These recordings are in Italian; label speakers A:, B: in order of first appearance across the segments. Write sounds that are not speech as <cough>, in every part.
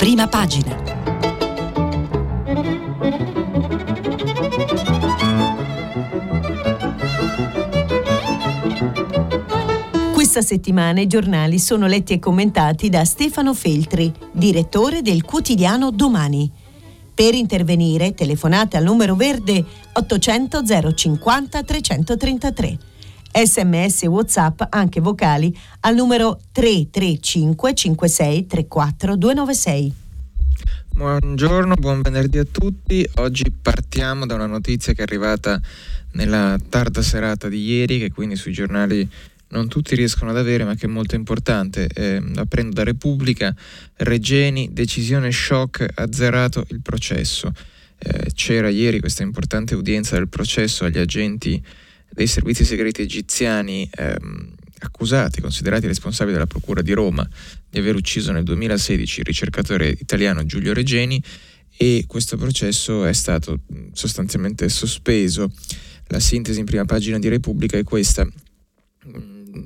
A: prima pagina. Questa settimana i giornali sono letti e commentati da Stefano Feltri, direttore del quotidiano Domani. Per intervenire telefonate al numero verde 800 050 333. Sms e WhatsApp anche vocali al numero 335 56 34 296.
B: Buongiorno, buon venerdì a tutti. Oggi partiamo da una notizia che è arrivata nella tarda serata di ieri, che quindi sui giornali non tutti riescono ad avere, ma che è molto importante. Eh, la prendo da Repubblica. Regeni, decisione shock, azzerato il processo. Eh, c'era ieri questa importante udienza del processo agli agenti dei servizi segreti egiziani ehm, accusati, considerati responsabili della Procura di Roma di aver ucciso nel 2016 il ricercatore italiano Giulio Regeni e questo processo è stato sostanzialmente sospeso. La sintesi in prima pagina di Repubblica è questa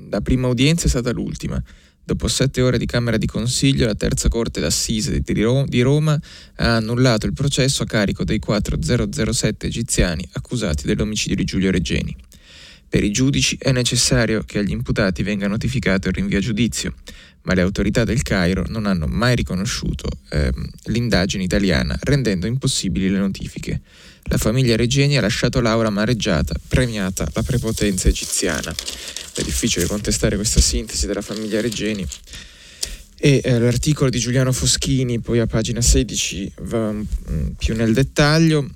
B: la prima udienza è stata l'ultima. Dopo sette ore di Camera di Consiglio, la terza Corte d'Assise di Roma ha annullato il processo a carico dei 4007 egiziani accusati dell'omicidio di Giulio Regeni. Per i giudici è necessario che agli imputati venga notificato il rinvio a giudizio, ma le autorità del Cairo non hanno mai riconosciuto ehm, l'indagine italiana, rendendo impossibili le notifiche. La famiglia Regeni ha lasciato Laura amareggiata, premiata la prepotenza egiziana. È difficile contestare questa sintesi della famiglia Regeni. E eh, l'articolo di Giuliano Foschini, poi a pagina 16, va mh, mm, più nel dettaglio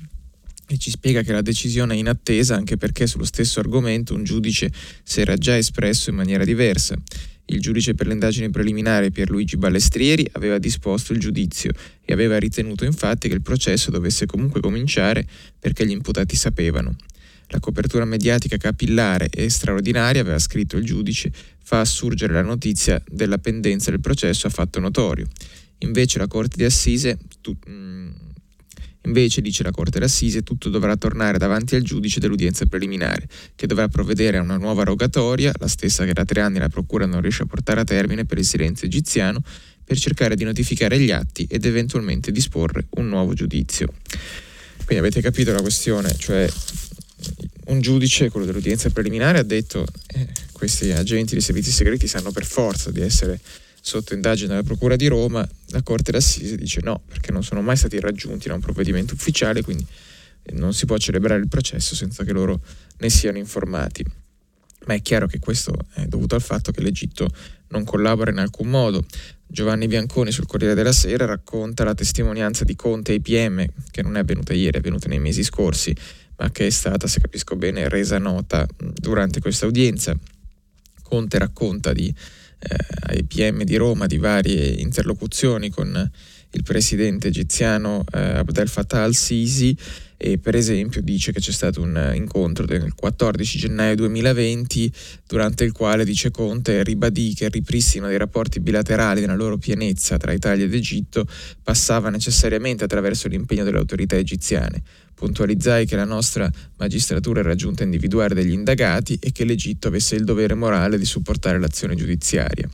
B: e ci spiega che la decisione è in attesa anche perché sullo stesso argomento un giudice si era già espresso in maniera diversa. Il giudice per le indagini preliminari Pierluigi Ballestrieri aveva disposto il giudizio e aveva ritenuto infatti che il processo dovesse comunque cominciare perché gli imputati sapevano. La copertura mediatica capillare e straordinaria, aveva scritto il giudice, fa assurgere la notizia della pendenza del processo a fatto notorio. Invece la Corte di Assise, tu, mm, invece dice la Corte d'Assise, tutto dovrà tornare davanti al giudice dell'udienza preliminare, che dovrà provvedere a una nuova rogatoria, la stessa che da tre anni la Procura non riesce a portare a termine per il silenzio egiziano, per cercare di notificare gli atti ed eventualmente disporre un nuovo giudizio. Quindi avete capito la questione, cioè un giudice, quello dell'udienza preliminare, ha detto eh, questi agenti dei servizi segreti sanno per forza di essere sotto indagine della Procura di Roma, la Corte d'Assise dice no, perché non sono mai stati raggiunti da un provvedimento ufficiale, quindi non si può celebrare il processo senza che loro ne siano informati. Ma è chiaro che questo è dovuto al fatto che l'Egitto non collabora in alcun modo. Giovanni Bianconi sul Corriere della Sera racconta la testimonianza di Conte ai PM, che non è avvenuta ieri, è avvenuta nei mesi scorsi, ma che è stata, se capisco bene, resa nota durante questa udienza. Conte racconta di, ai PM di Roma di varie interlocuzioni con il presidente egiziano eh, Abdel Fattah al-Sisi e per esempio dice che c'è stato un incontro del 14 gennaio 2020 durante il quale dice Conte ribadì che il ripristino dei rapporti bilaterali nella loro pienezza tra Italia ed Egitto passava necessariamente attraverso l'impegno delle autorità egiziane. Puntualizzai che la nostra magistratura era giunta a individuare degli indagati e che l'Egitto avesse il dovere morale di supportare l'azione giudiziaria.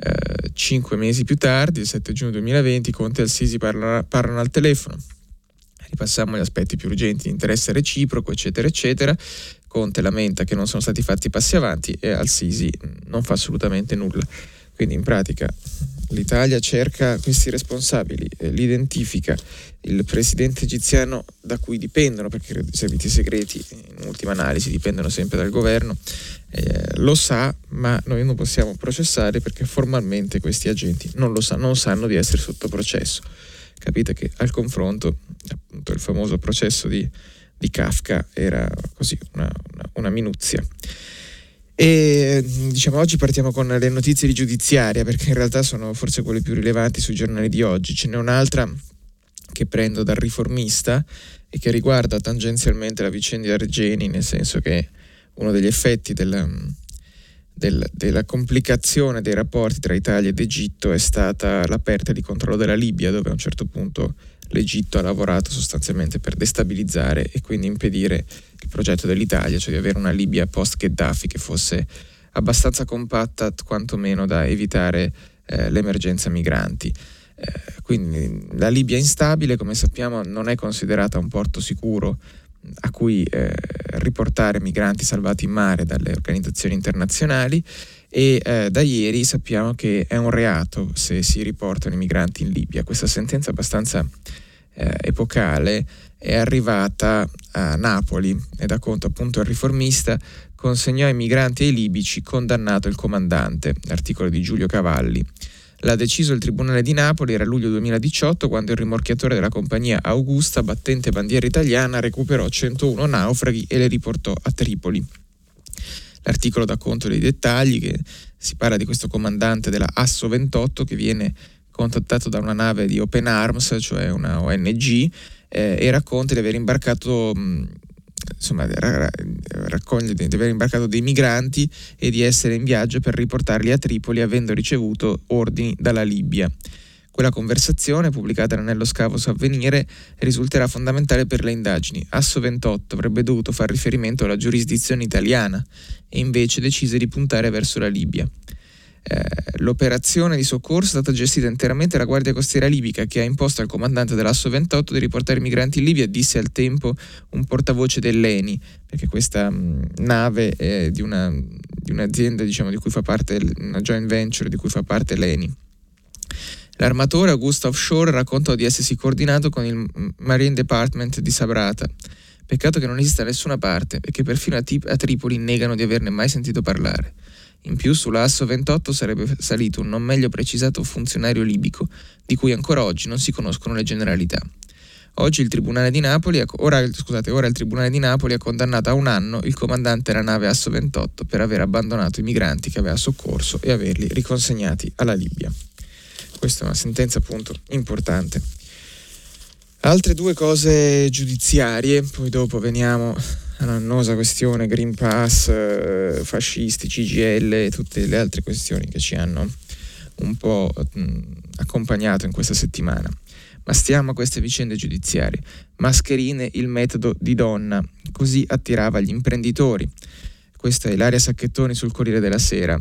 B: Eh, cinque mesi più tardi, il 7 giugno 2020, Conte e Al-Sisi parlano, parlano al telefono ripassiamo gli aspetti più urgenti, interesse reciproco, eccetera, eccetera. Conte lamenta che non sono stati fatti passi avanti e Al-Sisi non fa assolutamente nulla. Quindi in pratica l'Italia cerca questi responsabili, eh, li identifica, il presidente egiziano da cui dipendono, perché i servizi segreti in ultima analisi dipendono sempre dal governo, eh, lo sa, ma noi non possiamo processare perché formalmente questi agenti non lo sa, non sanno di essere sotto processo capite che al confronto appunto il famoso processo di, di Kafka era così una, una, una minuzia. E diciamo oggi partiamo con le notizie di giudiziaria perché in realtà sono forse quelle più rilevanti sui giornali di oggi. Ce n'è un'altra che prendo dal riformista e che riguarda tangenzialmente la vicenda di Argeni, nel senso che uno degli effetti della, del, della complicazione dei rapporti tra Italia ed Egitto è stata l'aperta di controllo della Libia, dove a un certo punto l'Egitto ha lavorato sostanzialmente per destabilizzare e quindi impedire il progetto dell'Italia, cioè di avere una Libia post-Gheddafi che fosse abbastanza compatta quantomeno da evitare eh, l'emergenza migranti. Eh, quindi la Libia instabile, come sappiamo non è considerata un porto sicuro a cui eh, riportare migranti salvati in mare dalle organizzazioni internazionali e eh, da ieri sappiamo che è un reato se si riportano i migranti in Libia. Questa sentenza abbastanza eh, epocale è arrivata a Napoli e da conto appunto il riformista consegnò ai migranti e ai libici condannato il comandante, articolo di Giulio Cavalli. L'ha deciso il Tribunale di Napoli, era luglio 2018, quando il rimorchiatore della compagnia Augusta, battente bandiera italiana, recuperò 101 naufraghi e le riportò a Tripoli. L'articolo dà conto dei dettagli, che si parla di questo comandante della Asso 28 che viene contattato da una nave di Open Arms, cioè una ONG, eh, e racconta di aver imbarcato mh, insomma, raccoglie di aver imbarcato dei migranti e di essere in viaggio per riportarli a Tripoli avendo ricevuto ordini dalla Libia. Quella conversazione, pubblicata nell'anello scavo su Avvenire, risulterà fondamentale per le indagini. Asso 28 avrebbe dovuto far riferimento alla giurisdizione italiana e invece decise di puntare verso la Libia. Eh, l'operazione di soccorso è stata gestita interamente dalla Guardia Costiera Libica che ha imposto al comandante dell'Asso 28 di riportare i migranti in Libia, disse al tempo un portavoce dell'ENI, perché questa mh, nave è di, una, di un'azienda diciamo, di cui fa parte, una joint venture di cui fa parte l'ENI. L'armatore Augusta Offshore raccontò di essersi coordinato con il Marine Department di Sabrata. Peccato che non esista da nessuna parte e che perfino a, T- a Tripoli negano di averne mai sentito parlare. In più sull'Asso 28 sarebbe salito un non meglio precisato funzionario libico, di cui ancora oggi non si conoscono le generalità. Oggi il Tribunale di Napoli, ora, scusate, ora il Tribunale di Napoli ha condannato a un anno il comandante della nave Asso 28 per aver abbandonato i migranti che aveva soccorso e averli riconsegnati alla Libia. Questa è una sentenza appunto importante. Altre due cose giudiziarie, poi dopo veniamo l'annosa questione Green Pass, eh, fascisti, CGL e tutte le altre questioni che ci hanno un po' mh, accompagnato in questa settimana. Ma stiamo a queste vicende giudiziarie. Mascherine, il metodo di donna, così attirava gli imprenditori. Questa è Ilaria Sacchettoni sul Corriere della Sera.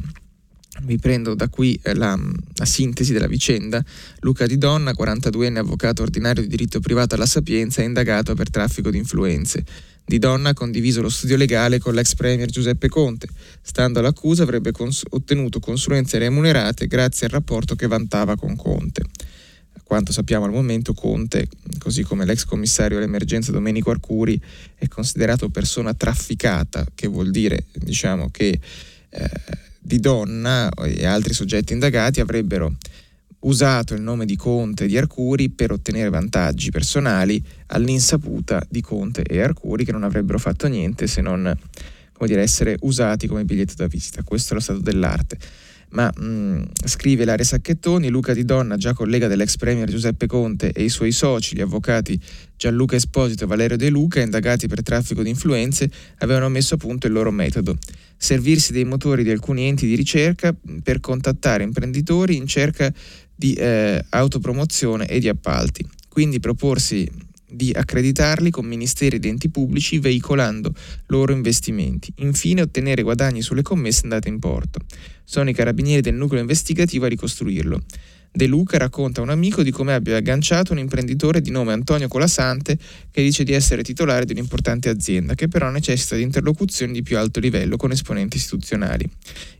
B: Vi prendo da qui eh, la, la, sintesi della vicenda. Luca Di Donna, 42enne avvocato ordinario di diritto privato alla Sapienza, è indagato per traffico di influenze. Di Donna ha condiviso lo studio legale con l'ex premier Giuseppe Conte. Stando all'accusa avrebbe cons- ottenuto consulenze remunerate grazie al rapporto che vantava con Conte. A quanto sappiamo al momento Conte, così come l'ex commissario all'emergenza Domenico Arcuri, è considerato persona trafficata, che vuol dire diciamo, che eh, Di Donna e altri soggetti indagati avrebbero usato il nome di Conte e di Arcuri per ottenere vantaggi personali all'insaputa di Conte e Arcuri che non avrebbero fatto niente se non come dire, essere usati come biglietto da visita. Questo è lo stato dell'arte. Ma mh, scrive Laria Sacchettoni, Luca Di Donna, già collega dell'ex premier Giuseppe Conte e i suoi soci, gli avvocati Gianluca Esposito e Valerio De Luca, indagati per traffico di influenze, avevano messo a punto il loro metodo. Servirsi dei motori di alcuni enti di ricerca per contattare imprenditori in cerca di eh, autopromozione e di appalti. Quindi proporsi di accreditarli con ministeri ed enti pubblici veicolando loro investimenti. Infine ottenere guadagni sulle commesse andate in porto. Sono i carabinieri del nucleo investigativo a ricostruirlo. De Luca racconta a un amico di come abbia agganciato un imprenditore di nome Antonio Colasante che dice di essere titolare di un'importante azienda che però necessita di interlocuzioni di più alto livello con esponenti istituzionali.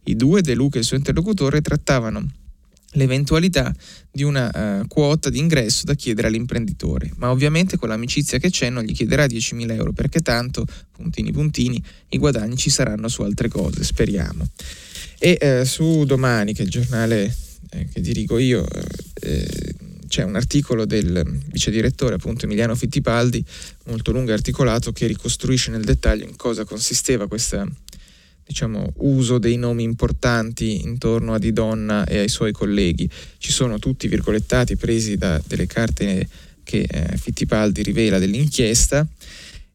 B: I due, De Luca e il suo interlocutore, trattavano l'eventualità di una uh, quota di ingresso da chiedere all'imprenditore, ma ovviamente con l'amicizia che c'è non gli chiederà 10.000 euro perché tanto, puntini puntini, i guadagni ci saranno su altre cose, speriamo. E uh, su domani, che è il giornale eh, che dirigo io, eh, c'è un articolo del vice direttore appunto Emiliano Fittipaldi, molto lungo e articolato, che ricostruisce nel dettaglio in cosa consisteva questa diciamo, uso dei nomi importanti intorno a Di Donna e ai suoi colleghi. Ci sono tutti virgolettati presi da delle carte che eh, Fittipaldi rivela dell'inchiesta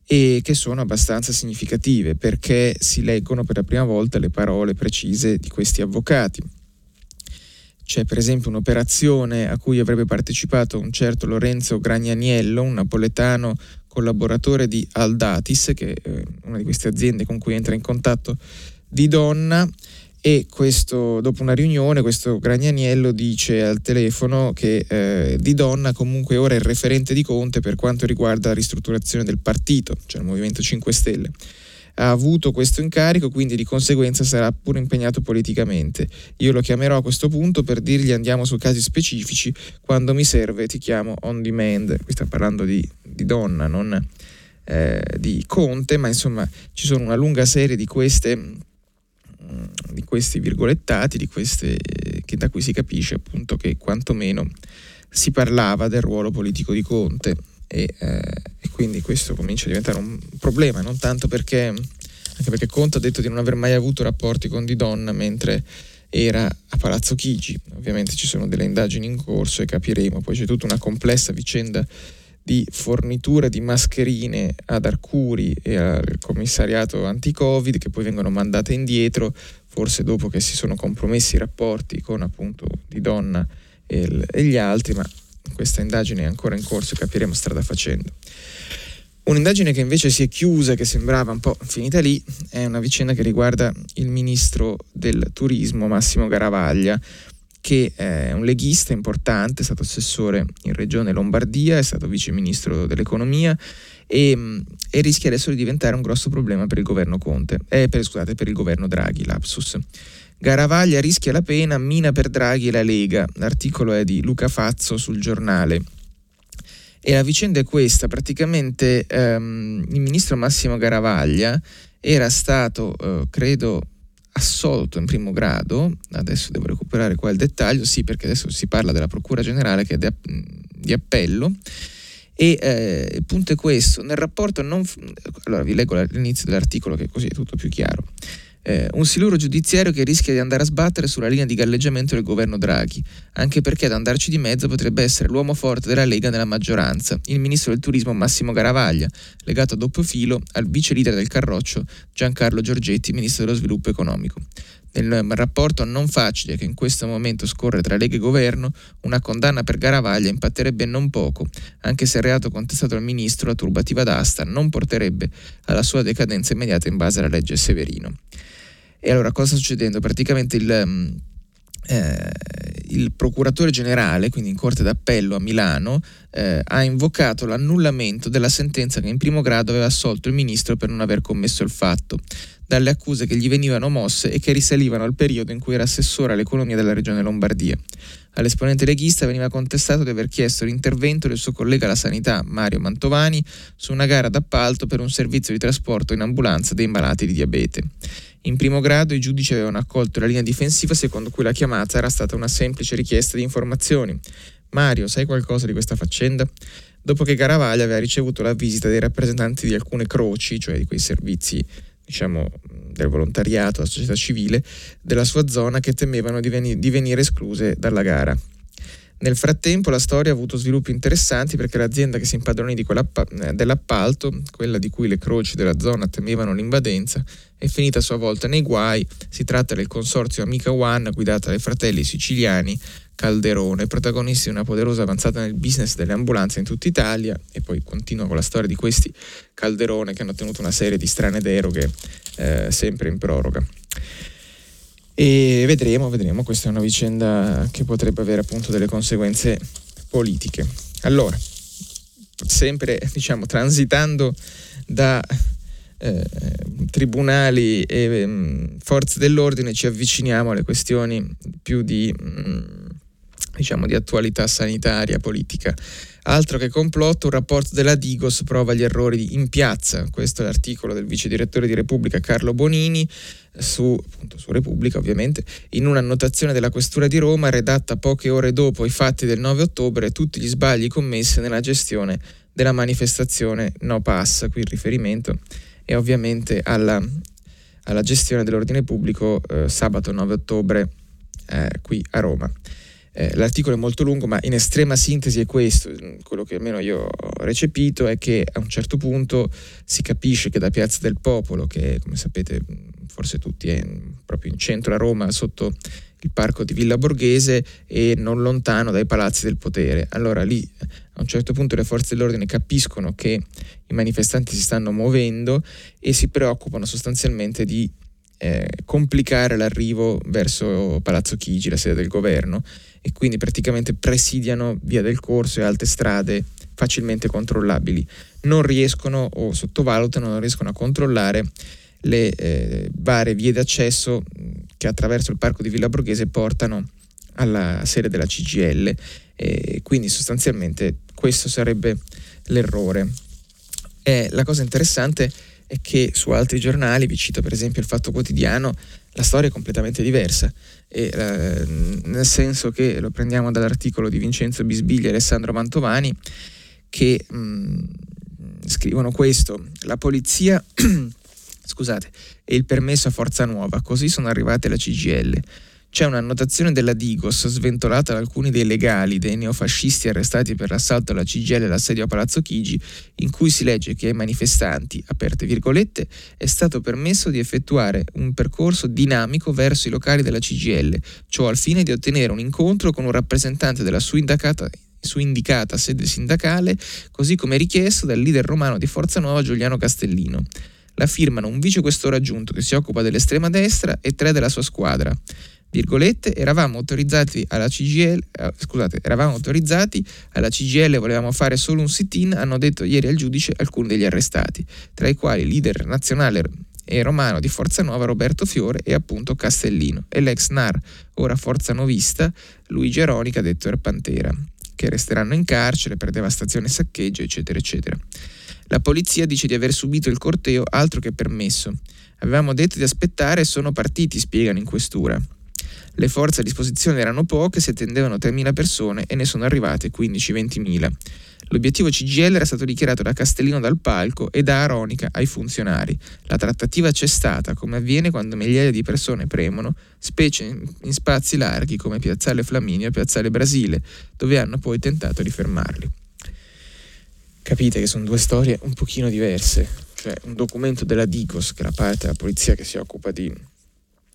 B: e che sono abbastanza significative perché si leggono per la prima volta le parole precise di questi avvocati. C'è per esempio un'operazione a cui avrebbe partecipato un certo Lorenzo Gragnaniello, un napoletano collaboratore di Aldatis, che è una di queste aziende con cui entra in contatto di Donna, e questo, dopo una riunione questo Gragnaniello dice al telefono che eh, Di Donna comunque ora è il referente di Conte per quanto riguarda la ristrutturazione del partito, cioè il Movimento 5 Stelle. Ha avuto questo incarico, quindi di conseguenza sarà pure impegnato politicamente. Io lo chiamerò a questo punto per dirgli andiamo su casi specifici, quando mi serve ti chiamo on demand. Qui sta parlando di, di Donna, non eh, di Conte, ma insomma ci sono una lunga serie di queste di questi virgolettati, di queste, che da cui si capisce appunto che quantomeno si parlava del ruolo politico di Conte e, eh, e, quindi questo comincia a diventare un problema, non tanto perché, anche perché Conte ha detto di non aver mai avuto rapporti con Di Donna mentre era a Palazzo Chigi, ovviamente ci sono delle indagini in corso e capiremo, poi c'è tutta una complessa vicenda di forniture di mascherine ad Arcuri e al commissariato anti-Covid che poi vengono mandate indietro, forse dopo che si sono compromessi i rapporti con appunto Di Donna e, e gli altri, ma questa indagine è ancora in corso e capiremo strada facendo. Un'indagine che invece si è chiusa, che sembrava un po' finita lì, è una vicenda che riguarda il ministro del turismo Massimo Garavaglia, che è un leghista importante, è stato assessore in regione Lombardia, è stato vice ministro dell'economia e, e rischia adesso di diventare un grosso problema per il governo Conte, eh, per, scusate, per il governo Draghi, lapsus. Garavaglia rischia la pena, mina per Draghi e la Lega. L'articolo è di Luca Fazzo sul giornale. E la vicenda è questa, praticamente ehm, il ministro Massimo Garavaglia era stato, eh, credo, assolto in primo grado, adesso devo recuperare qua il dettaglio, sì perché adesso si parla della Procura Generale che è di appello, e eh, il punto è questo, nel rapporto non... Allora vi leggo l'inizio dell'articolo che così è tutto più chiaro eh, un siluro giudiziario che rischia di andare a sbattere sulla linea di galleggiamento del governo Draghi, anche perché ad andarci di mezzo potrebbe essere l'uomo forte della Lega nella maggioranza, il ministro del turismo Massimo Garavaglia, legato a doppio filo al vice leader del Carroccio Giancarlo Giorgetti, ministro dello sviluppo economico. Nel rapporto non facile che in questo momento scorre tra Lega e Governo, una condanna per Garavaglia impatterebbe non poco, anche se il reato contestato al ministro, la turbativa d'asta, non porterebbe alla sua decadenza immediata in base alla legge Severino. E allora cosa sta succedendo? Praticamente il, mm, eh, il procuratore generale, quindi in corte d'appello a Milano, eh, ha invocato l'annullamento della sentenza che in primo grado aveva assolto il ministro per non aver commesso il fatto, dalle accuse che gli venivano mosse e che risalivano al periodo in cui era assessore all'economia della regione Lombardia. All'esponente leghista veniva contestato di aver chiesto l'intervento del suo collega alla sanità, Mario Mantovani, su una gara d'appalto per un servizio di trasporto in ambulanza dei malati di diabete. In primo grado i giudici avevano accolto la linea difensiva secondo cui la chiamata era stata una semplice richiesta di informazioni. Mario, sai qualcosa di questa faccenda? Dopo che Garavaglia aveva ricevuto la visita dei rappresentanti di alcune croci, cioè di quei servizi, diciamo, del volontariato, della società civile, della sua zona che temevano di, veni- di venire escluse dalla gara. Nel frattempo la storia ha avuto sviluppi interessanti perché l'azienda che si impadronì eh, dell'appalto, quella di cui le croci della zona temevano l'invadenza, è finita a sua volta nei guai. Si tratta del consorzio Amica One guidata dai fratelli siciliani Calderone, protagonisti di una poderosa avanzata nel business delle ambulanze in tutta Italia e poi continua con la storia di questi Calderone che hanno ottenuto una serie di strane deroghe eh, sempre in proroga. E vedremo, vedremo, questa è una vicenda che potrebbe avere appunto delle conseguenze politiche. Allora, sempre diciamo transitando da eh, tribunali e um, forze dell'ordine ci avviciniamo alle questioni più di, um, diciamo, di attualità sanitaria, politica. Altro che complotto, un rapporto della Digos prova gli errori in piazza. Questo è l'articolo del vice direttore di Repubblica Carlo Bonini su, appunto, su Repubblica ovviamente, in un'annotazione della Questura di Roma redatta poche ore dopo i fatti del 9 ottobre tutti gli sbagli commessi nella gestione della manifestazione No Pass, qui il riferimento è ovviamente alla, alla gestione dell'ordine pubblico eh, sabato 9 ottobre eh, qui a Roma. Eh, l'articolo è molto lungo, ma in estrema sintesi è questo, quello che almeno io ho recepito è che a un certo punto si capisce che da Piazza del Popolo, che come sapete forse tutti è proprio in centro a Roma, sotto il parco di Villa Borghese e non lontano dai palazzi del potere. Allora lì a un certo punto le forze dell'ordine capiscono che i manifestanti si stanno muovendo e si preoccupano sostanzialmente di eh, complicare l'arrivo verso Palazzo Chigi, la sede del governo, e quindi praticamente presidiano via del corso e altre strade facilmente controllabili. Non riescono o sottovalutano, non riescono a controllare le eh, varie vie d'accesso che attraverso il parco di Villa Borghese portano alla sede della CGL e quindi sostanzialmente questo sarebbe l'errore. E la cosa interessante è che su altri giornali, vi cito per esempio il Fatto Quotidiano, la storia è completamente diversa, e, eh, nel senso che lo prendiamo dall'articolo di Vincenzo Bisbiglia e Alessandro Mantovani, che mh, mm, scrivono questo, la polizia, <clears throat> scusate, e il permesso a forza nuova, così sono arrivate la CGL. C'è un'annotazione della Digos sventolata da alcuni dei legali dei neofascisti arrestati per l'assalto alla CGL e l'assedio a Palazzo Chigi, in cui si legge che ai manifestanti, aperte virgolette, è stato permesso di effettuare un percorso dinamico verso i locali della CGL, ciò al fine di ottenere un incontro con un rappresentante della sua indicata su indicata sede sindacale, così come richiesto dal leader romano di Forza Nuova Giuliano Castellino. La firmano un vicequestore aggiunto che si occupa dell'estrema destra e tre della sua squadra virgolette, eravamo autorizzati alla CGL, eh, scusate, eravamo autorizzati alla CGL, volevamo fare solo un sit-in, hanno detto ieri al giudice alcuni degli arrestati, tra i quali leader nazionale e romano di Forza Nuova Roberto Fiore e appunto Castellino e l'ex NAR, ora Forza Novista, Luigi Aronica detto Erpantera, che resteranno in carcere per devastazione e saccheggio, eccetera, eccetera. La polizia dice di aver subito il corteo altro che permesso. Avevamo detto di aspettare e sono partiti, spiegano in questura. Le forze a disposizione erano poche, si attendevano 3.000 persone e ne sono arrivate 15-20.000. L'obiettivo CGL era stato dichiarato da Castellino dal palco e da Aronica ai funzionari. La trattativa c'è stata, come avviene quando migliaia di persone premono, specie in spazi larghi come Piazzale Flaminio e Piazzale Brasile, dove hanno poi tentato di fermarli. Capite che sono due storie un pochino diverse, cioè un documento della Digos, che è la parte della polizia che si occupa di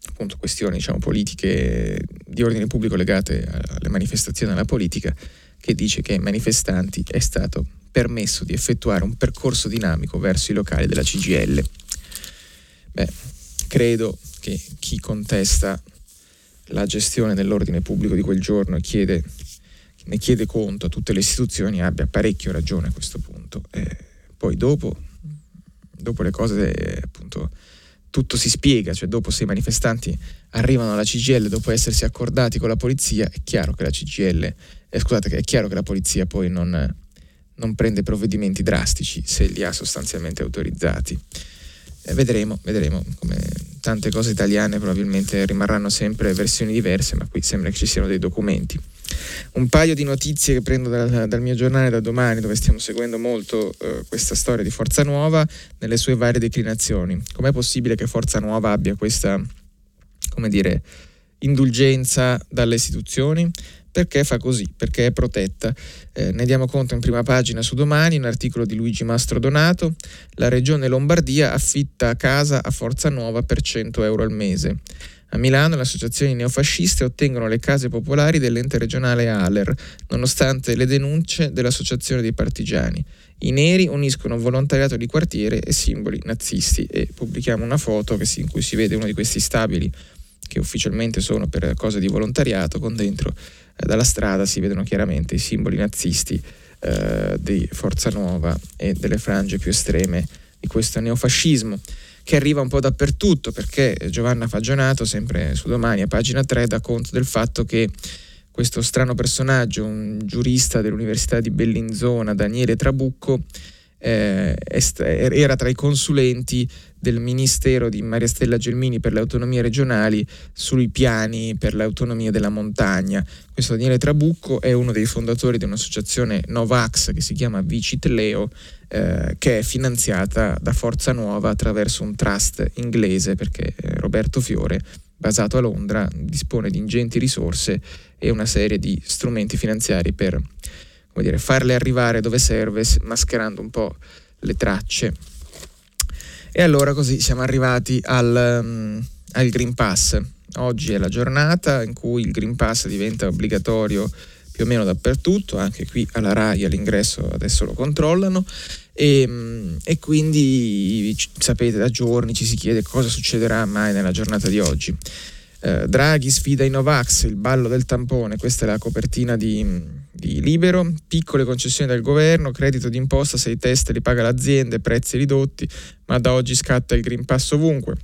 B: appunto questioni diciamo, politiche di ordine pubblico legate alle manifestazioni e alla politica, che dice che ai manifestanti è stato permesso di effettuare un percorso dinamico verso i locali della CGL. Beh, credo che chi contesta la gestione dell'ordine pubblico di quel giorno e chiede, ne chiede conto a tutte le istituzioni abbia parecchio ragione a questo punto. Eh, poi dopo, dopo le cose appunto tutto si spiega, cioè dopo se i manifestanti arrivano alla CGL dopo essersi accordati con la polizia, è chiaro che la CGL, eh, scusate, è chiaro che la polizia poi non, non prende provvedimenti drastici se li ha sostanzialmente autorizzati. Eh, vedremo, vedremo come tante cose italiane probabilmente rimarranno sempre versioni diverse, ma qui sembra che ci siano dei documenti. Un paio di notizie che prendo dal, dal mio giornale da domani, dove stiamo seguendo molto eh, questa storia di Forza Nuova nelle sue varie declinazioni. Com'è possibile che Forza Nuova abbia questa, come dire, indulgenza dalle istituzioni? Perché fa così? Perché è protetta. Eh, ne diamo conto in prima pagina su domani, un articolo di Luigi Mastro Donato. La regione Lombardia affitta casa a Forza Nuova per 100 euro al mese. A Milano le associazioni neofasciste ottengono le case popolari dell'ente regionale ALER, nonostante le denunce dell'associazione dei partigiani. I neri uniscono volontariato di quartiere e simboli nazisti e pubblichiamo una foto si, in cui si vede uno di questi stabili che ufficialmente sono per cose di volontariato, con dentro eh, dalla strada si vedono chiaramente i simboli nazisti eh, di Forza Nuova e delle frange più estreme di questo neofascismo che arriva un po' dappertutto perché Giovanna Fagionato, sempre su domani a pagina 3, dà conto del fatto che questo strano personaggio, un giurista dell'Università di Bellinzona, Daniele Trabucco, eh, era tra i consulenti del Ministero di Maria Stella Gelmini per le autonomie regionali sui piani per l'autonomia della montagna. Questo Daniele Trabucco è uno dei fondatori di un'associazione Novax che si chiama Vicit Leo, eh, che è finanziata da Forza Nuova attraverso un trust inglese perché eh, Roberto Fiore, basato a Londra, dispone di ingenti risorse e una serie di strumenti finanziari per dire, farle arrivare dove serve, mascherando un po' le tracce. E allora così siamo arrivati al, um, al Green Pass. Oggi è la giornata in cui il Green Pass diventa obbligatorio più o meno dappertutto, anche qui alla RAI all'ingresso adesso lo controllano e, ehm, e, quindi sapete da giorni ci si chiede cosa succederà mai nella giornata di oggi. Eh, Draghi sfida i Novax, il ballo del tampone, questa è la copertina di, di Libero, piccole concessioni del governo, credito d'imposta se i test li paga l'azienda, prezzi ridotti, ma da oggi scatta il Green Pass ovunque.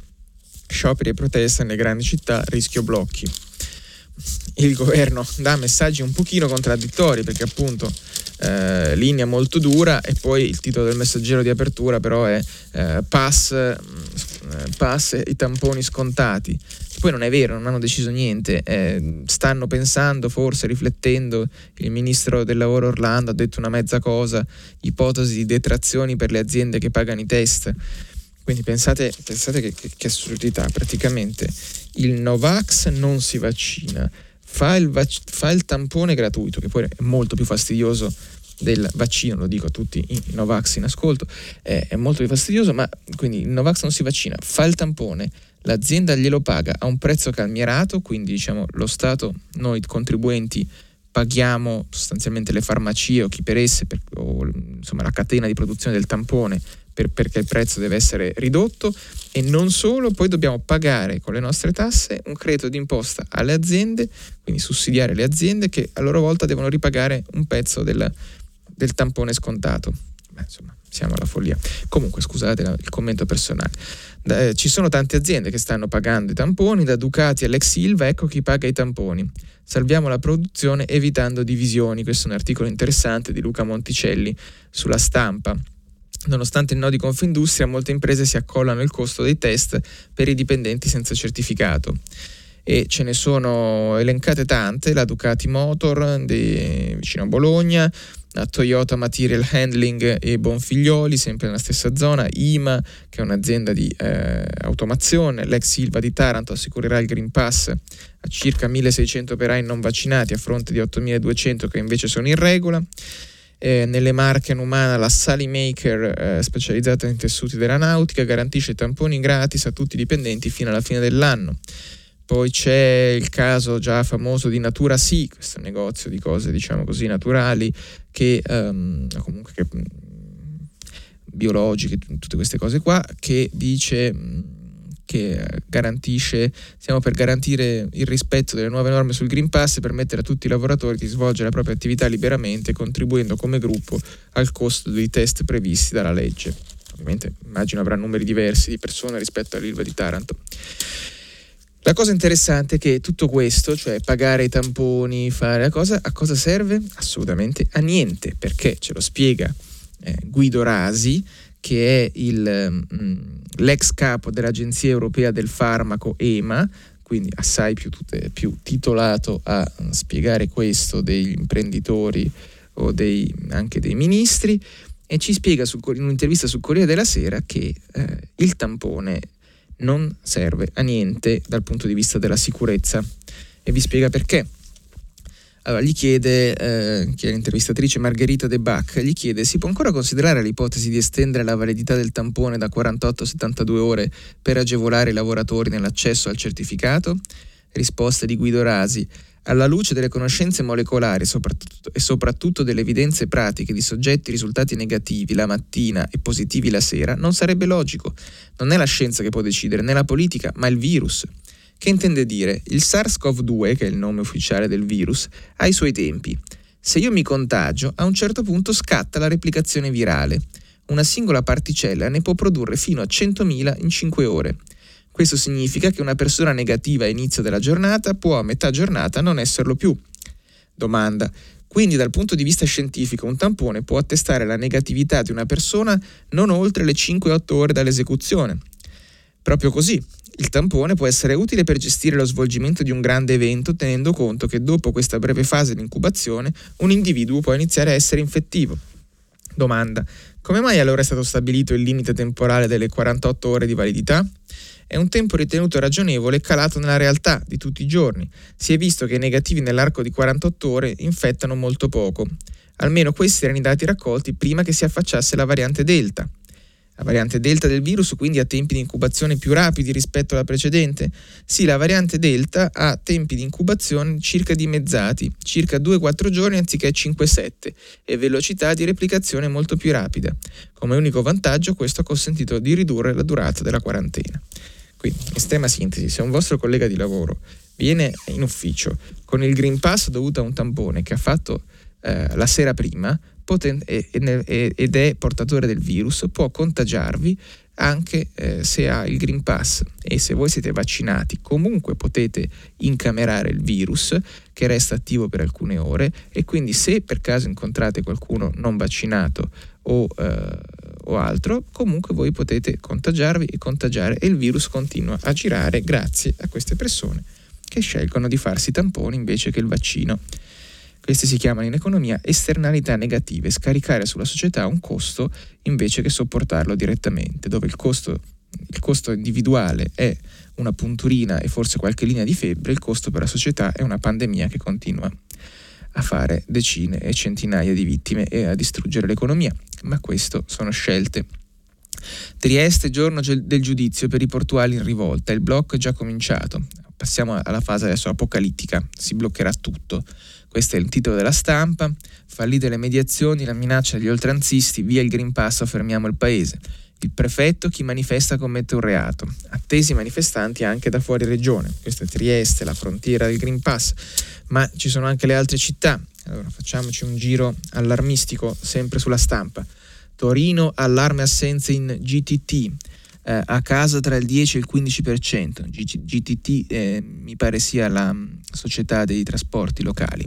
B: Scioperi e proteste nelle grandi città, rischio blocchi il governo dà messaggi un pochino contraddittori perché appunto eh, linea molto dura e poi il titolo del messaggero di apertura però è eh, pass, eh, pass i tamponi scontati poi non è vero, non hanno deciso niente, eh, stanno pensando, forse riflettendo, il ministro del lavoro Orlando ha detto una mezza cosa, ipotesi di detrazioni per le aziende che pagano i test. Quindi pensate, pensate che, che, che assurdità, praticamente il Novax non si vaccina, fa il, vac- fa il, tampone gratuito, che poi è molto più fastidioso del vaccino, lo dico a tutti i Novax in ascolto, è, è molto fastidioso, ma quindi il Novax non si vaccina, fa il tampone, l'azienda glielo paga a un prezzo calmierato, quindi diciamo lo Stato, noi contribuenti paghiamo sostanzialmente le farmacie o chi per esse, per, o insomma la catena di produzione del tampone per, perché il prezzo deve essere ridotto e non solo, poi dobbiamo pagare con le nostre tasse un credito d'imposta alle aziende, quindi sussidiare le aziende che a loro volta devono ripagare un pezzo del, del tampone scontato. Beh, insomma, siamo alla follia. Comunque, scusate il commento personale. Eh, ci sono tante aziende che stanno pagando i tamponi, da Ducati all'ex Silva, ecco chi paga i tamponi. Salviamo la produzione evitando divisioni. Questo è un articolo interessante di Luca Monticelli sulla stampa. Nonostante il no di Confindustria, molte imprese si accollano il costo dei test per i dipendenti senza certificato. E ce ne sono elencate tante, la Ducati Motor di, vicino a Bologna, la Toyota Material Handling e Bonfiglioli, sempre nella stessa zona, IMA, che è un'azienda di eh, automazione, l'ex Silva di Taranto assicurerà il Green Pass a circa 1600 operai non vaccinati a fronte di 8200 che invece sono in regola eh, nelle marche Numana la Salimaker eh, specializzata in tessuti della nautica garantisce tamponi gratis a tutti i dipendenti fino alla fine dell'anno. Poi c'è il caso già famoso di Natura Sì, questo negozio di cose diciamo così naturali che um, comunque che, biologiche, tutte queste cose qua, che dice che garantisce, stiamo per garantire il rispetto delle nuove norme sul Green Pass e permettere a tutti i lavoratori di svolgere la propria attività liberamente, contribuendo come gruppo al costo dei test previsti dalla legge. Ovviamente immagino avrà numeri diversi di persone rispetto all'Ilva di Taranto. La cosa interessante è che tutto questo, cioè pagare i tamponi, fare la cosa, a cosa serve? Assolutamente a niente, perché ce lo spiega eh, Guido Rasi, che è il, mh, mm, l'ex capo dell'Agenzia Europea del Farmaco EMA, quindi assai più, più titolato a spiegare questo degli imprenditori o dei, anche dei ministri, e ci spiega su, in un'intervista sul Corriere della Sera che eh, il tampone non serve a niente dal punto di vista della sicurezza e vi spiega perché. Allora, gli chiede, eh, chi è l'intervistatrice Margherita De Bach, gli chiede si può ancora considerare l'ipotesi di estendere la validità del tampone da 48 a 72 ore per agevolare i lavoratori nell'accesso al certificato? Risposta di Guido Rasi. Alla luce delle conoscenze molecolari soprattutto, e soprattutto delle evidenze pratiche di soggetti risultati negativi la mattina e positivi la sera, non sarebbe logico. Non è la scienza che può decidere, né la politica, ma il virus. Che intende dire? Il SARS-CoV-2, che è il nome ufficiale del virus, ha i suoi tempi. Se io mi contagio, a un certo punto scatta la replicazione virale. Una singola particella ne può produrre fino a 100.000 in 5 ore. Questo significa che una persona negativa a inizio della giornata può a metà giornata non esserlo più. Domanda. Quindi dal punto di vista scientifico un tampone può attestare la negatività di una persona non oltre le 5-8 ore dall'esecuzione. Proprio così, il tampone può essere utile per gestire lo svolgimento di un grande evento tenendo conto che dopo questa breve fase di incubazione un individuo può iniziare a essere infettivo. Domanda. Come mai allora è stato stabilito il limite temporale delle 48 ore di validità? È un tempo ritenuto ragionevole calato nella realtà di tutti i giorni. Si è visto che i negativi nell'arco di 48 ore infettano molto poco. Almeno questi erano i dati raccolti prima che si affacciasse la variante Delta. La variante Delta del virus quindi ha tempi di incubazione più rapidi rispetto alla precedente? Sì, la variante Delta ha tempi di incubazione circa dimezzati, circa 2-4 giorni anziché 5-7 e velocità di replicazione molto più rapida. Come unico vantaggio questo ha consentito di ridurre la durata della quarantena. Quindi, in estrema sintesi, se un vostro collega di lavoro viene in ufficio con il Green Pass dovuto a un tampone che ha fatto eh, la sera prima, poten- ed è portatore del virus, può contagiarvi anche eh, se ha il Green Pass. E se voi siete vaccinati comunque potete incamerare il virus che resta attivo per alcune ore e quindi se per caso incontrate qualcuno non vaccinato o, eh, o altro comunque voi potete contagiarvi e contagiare e il virus continua a girare grazie a queste persone che scelgono di farsi tamponi invece che il vaccino. Queste si chiamano in economia esternalità negative, scaricare sulla società un costo invece che sopportarlo direttamente, dove il costo, il costo individuale è una punturina e forse qualche linea di febbre, il costo per la società è una pandemia che continua a fare decine e centinaia di vittime e a distruggere l'economia. Ma questo sono scelte. Trieste, giorno del giudizio per i portuali in rivolta, il blocco è già cominciato. Passiamo alla fase adesso apocalittica, si bloccherà tutto. Questo è il titolo della stampa. Fallite le mediazioni, la minaccia degli oltranzisti, via il Green Pass fermiamo il paese. Il prefetto, chi manifesta commette un reato. Attesi manifestanti anche da fuori regione. Questa è Trieste, la frontiera del Green Pass. Ma ci sono anche le altre città. Allora facciamoci un giro allarmistico sempre sulla stampa. Torino allarme assenze in GTT. Eh, a casa tra il 10 e il 15%. GTT eh, mi pare sia la società dei trasporti locali.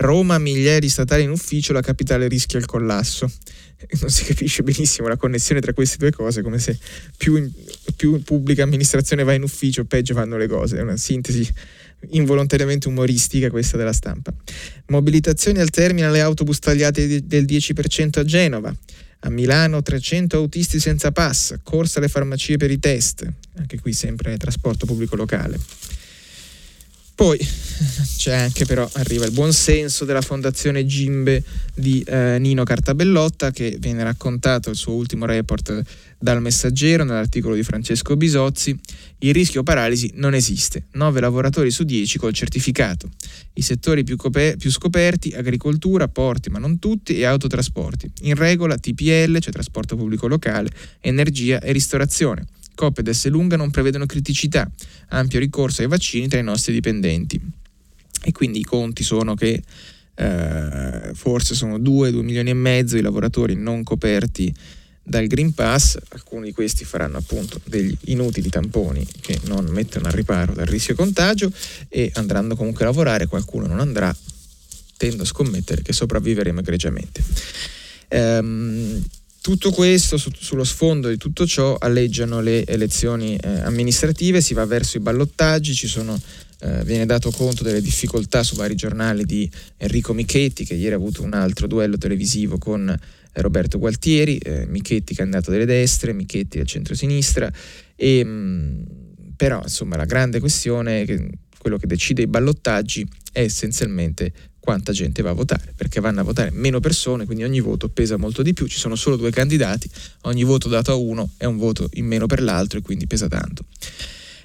B: Roma, migliaia di statali in ufficio, la capitale rischia il collasso. Non si capisce benissimo la connessione tra queste due cose, come se più, in, più pubblica amministrazione va in ufficio, peggio vanno le cose. È una sintesi involontariamente umoristica questa della stampa. Mobilitazioni al terminale autobus tagliate del 10% a Genova. A Milano 300 autisti senza pass, corsa alle farmacie per i test. Anche qui sempre trasporto pubblico locale. Poi <laughs> c'è anche però, arriva il buon senso della fondazione Gimbe di eh, Nino Cartabellotta che viene raccontato il suo ultimo report dal messaggero nell'articolo di Francesco Bisozzi. Il rischio paralisi non esiste, 9 lavoratori su 10 col certificato. I settori più, coper- più scoperti, agricoltura, porti ma non tutti e autotrasporti. In regola TPL, cioè trasporto pubblico locale, energia e ristorazione. Coop ed Esselunga non prevedono criticità, ampio ricorso ai vaccini tra i nostri dipendenti. E quindi i conti sono che eh, forse sono 2, 2 milioni e mezzo i lavoratori non coperti dal Green Pass, alcuni di questi faranno appunto degli inutili tamponi che non mettono a riparo dal rischio contagio e andranno comunque a lavorare, qualcuno non andrà, tendo a scommettere che sopravviveremo egregiamente. Ehm, tutto questo, su, sullo sfondo di tutto ciò, alleggiano le elezioni eh, amministrative, si va verso i ballottaggi, sono, eh, viene dato conto delle difficoltà su vari giornali di Enrico Michetti, che ieri ha avuto un altro duello televisivo con eh, Roberto Gualtieri, eh, Michetti candidato delle destre, Michetti del centro-sinistra, e, mh, mm, però insomma la grande questione è che quello che decide i ballottaggi è essenzialmente quanta gente va a votare, perché vanno a votare meno persone, quindi ogni voto pesa molto di più, ci sono solo due candidati, ogni voto dato a uno è un voto in meno per l'altro e quindi pesa tanto.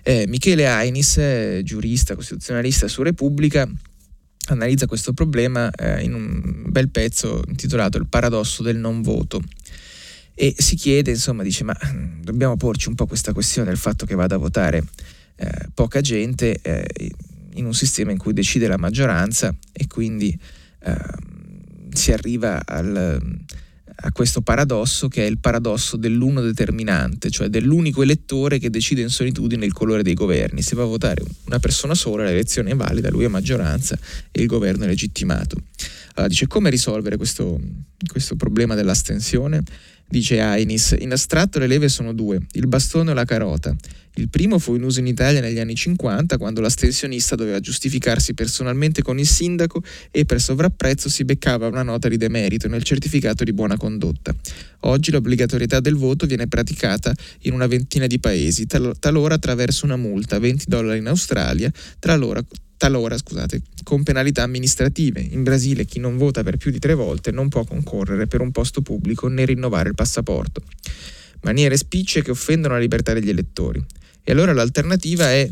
B: Eh, Michele Ainis, eh, giurista costituzionalista su Repubblica, analizza questo problema eh, in un bel pezzo intitolato Il paradosso del non voto e si chiede, insomma, dice ma dobbiamo porci un po' questa questione del fatto che vada a votare eh, poca gente eh, in un sistema in cui decide la maggioranza e quindi eh, si arriva al, a questo paradosso che è il paradosso dell'uno determinante, cioè dell'unico elettore che decide in solitudine il colore dei governi. Se va a votare una persona sola, l'elezione è valida, lui è maggioranza e il governo è legittimato. Allora dice come risolvere questo, questo problema dell'astensione? Dice Ainis, in astratto le leve sono due, il bastone o la carota. Il primo fu in uso in Italia negli anni 50 quando l'astensionista doveva giustificarsi personalmente con il sindaco e per sovrapprezzo si beccava una nota di demerito nel certificato di buona condotta. Oggi l'obbligatorietà del voto viene praticata in una ventina di paesi, tal- talora attraverso una multa, 20 dollari in Australia, talora, talora scusate, con penalità amministrative. In Brasile chi non vota per più di tre volte non può concorrere per un posto pubblico né rinnovare il passaporto. maniere spicce che offendono la libertà degli elettori. E allora l'alternativa è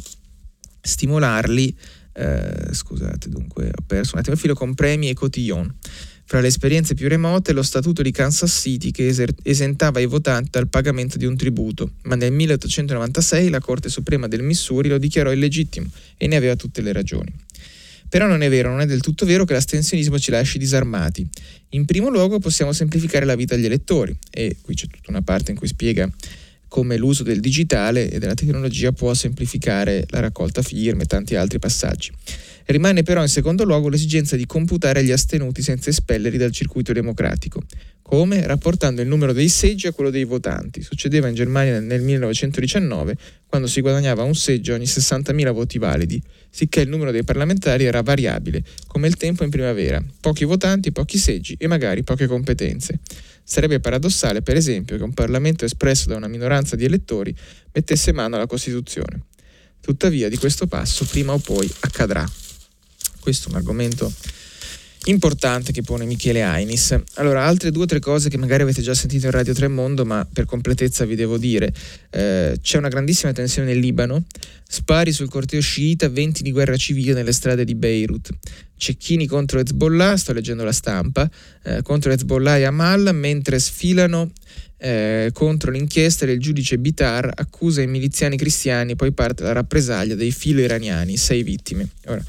B: stimolarli, eh, scusate dunque ho perso un attimo il filo, con premi e cotillon. Fra le esperienze più remote lo statuto di Kansas City che eser- esentava i votanti dal pagamento di un tributo, ma nel 1896 la Corte Suprema del Missouri lo dichiarò illegittimo e ne aveva tutte le ragioni. Però non è vero, non è del tutto vero che l'astensionismo ci lasci disarmati. In primo luogo possiamo semplificare la vita agli elettori e qui c'è tutta una parte in cui spiega come l'uso del digitale e della tecnologia può semplificare la raccolta firme e tanti altri passaggi. Rimane però in secondo luogo l'esigenza di computare gli astenuti senza espellerli dal circuito democratico. Come? Rapportando il numero dei seggi a quello dei votanti. Succedeva in Germania nel 1919, quando si guadagnava un seggio ogni 60.000 voti validi, sicché il numero dei parlamentari era variabile, come il tempo in primavera. Pochi votanti, pochi seggi e magari poche competenze. Sarebbe paradossale, per esempio, che un Parlamento espresso da una minoranza di elettori mettesse mano alla Costituzione. Tuttavia, di questo passo prima o poi accadrà. Questo è un argomento importante che pone Michele Ainis. Allora, altre due o tre cose che magari avete già sentito in Radio Tremondo, ma per completezza vi devo dire. Eh, c'è una grandissima tensione nel Libano, spari sul corteo sciita, venti di guerra civile nelle strade di Beirut. Cecchini contro Hezbollah, sto leggendo la stampa, eh, contro Hezbollah e Amal, mentre sfilano eh, contro l'inchiesta del giudice Bitar accusa i miliziani cristiani, poi parte la rappresaglia dei filo iraniani, sei vittime. Ora,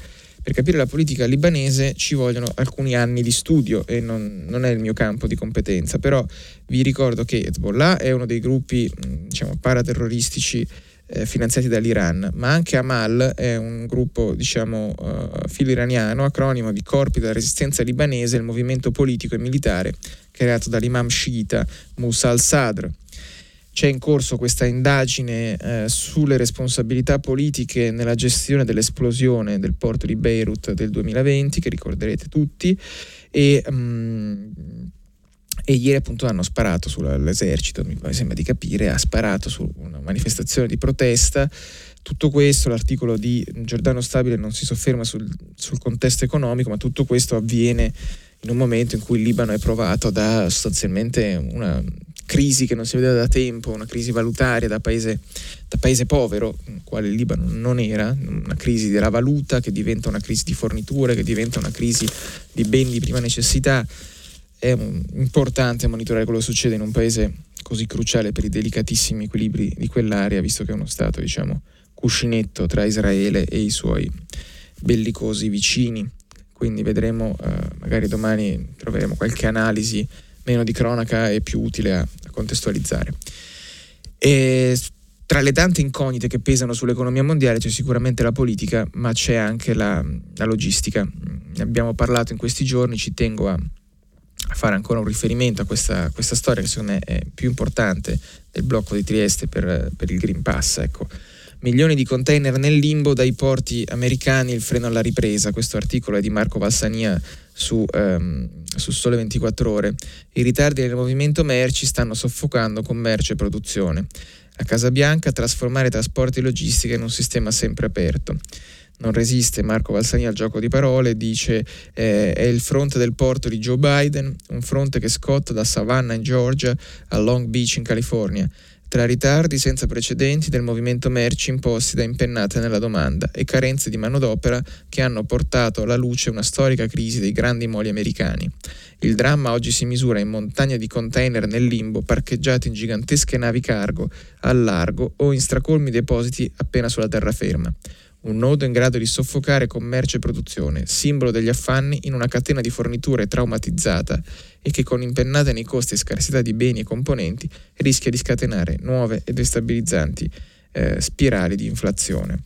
B: per capire la politica libanese ci vogliono alcuni anni di studio e non, non, è il mio campo di competenza, però vi ricordo che Hezbollah è uno dei gruppi diciamo, paraterroristici eh, finanziati dall'Iran, ma anche Amal è un gruppo diciamo, uh, filo iraniano, acronimo di Corpi della Resistenza Libanese, il movimento politico e militare creato dall'imam sciita Musa al-Sadr c'è in corso questa indagine eh, sulle responsabilità politiche nella gestione dell'esplosione del porto di Beirut del 2020, che ricorderete tutti, e, um, e ieri appunto hanno sparato sull'esercito, mi sembra di capire, ha sparato su una manifestazione di protesta. Tutto questo, l'articolo di Giordano Stabile non si sofferma sul, sul contesto economico, ma tutto questo avviene in un momento in cui il Libano è provato da sostanzialmente una crisi che non si vedeva da tempo, una crisi valutaria da paese, da paese povero, quale il Libano non era, una crisi della valuta che diventa una crisi di forniture, che diventa una crisi di beni di prima necessità. È importante monitorare quello che succede in un paese così cruciale per i delicatissimi equilibri di quell'area, visto che è uno Stato, diciamo, cuscinetto tra Israele e i suoi bellicosi vicini. Quindi vedremo, eh, magari domani troveremo qualche analisi meno di cronaca e più utile a, a contestualizzare. E tra le tante incognite che pesano sull'economia mondiale c'è sicuramente la politica, ma c'è anche la, la logistica. Ne abbiamo parlato in questi giorni, ci tengo a, a fare ancora un riferimento a questa, questa, storia che secondo me è più importante del blocco di Trieste per, per il Green Pass. Ecco milioni di container nel limbo dai porti americani, il freno alla ripresa. Questo articolo è di Marco Valsania su, um, su Sole 24 Ore. I ritardi nel movimento merci stanno soffocando commercio e produzione. A Casa Bianca trasformare trasporti e logistica in un sistema sempre aperto. Non resiste Marco Valsania al gioco di parole, dice eh, è il fronte del porto di Joe Biden, un fronte che scotta da Savannah in Georgia a Long Beach in California tra ritardi senza precedenti del movimento merci imposti da impennate nella domanda e carenze di manodopera che hanno portato alla luce una storica crisi dei grandi moli americani. Il dramma oggi si misura in montagne di container nel limbo parcheggiati in gigantesche navi cargo al largo o in stracolmi depositi appena sulla terraferma un nodo in grado di soffocare commercio e produzione, simbolo degli affanni in una catena di forniture traumatizzata e che con impennate nei costi e scarsità di beni e componenti rischia di scatenare nuove e destabilizzanti eh, spirali di inflazione.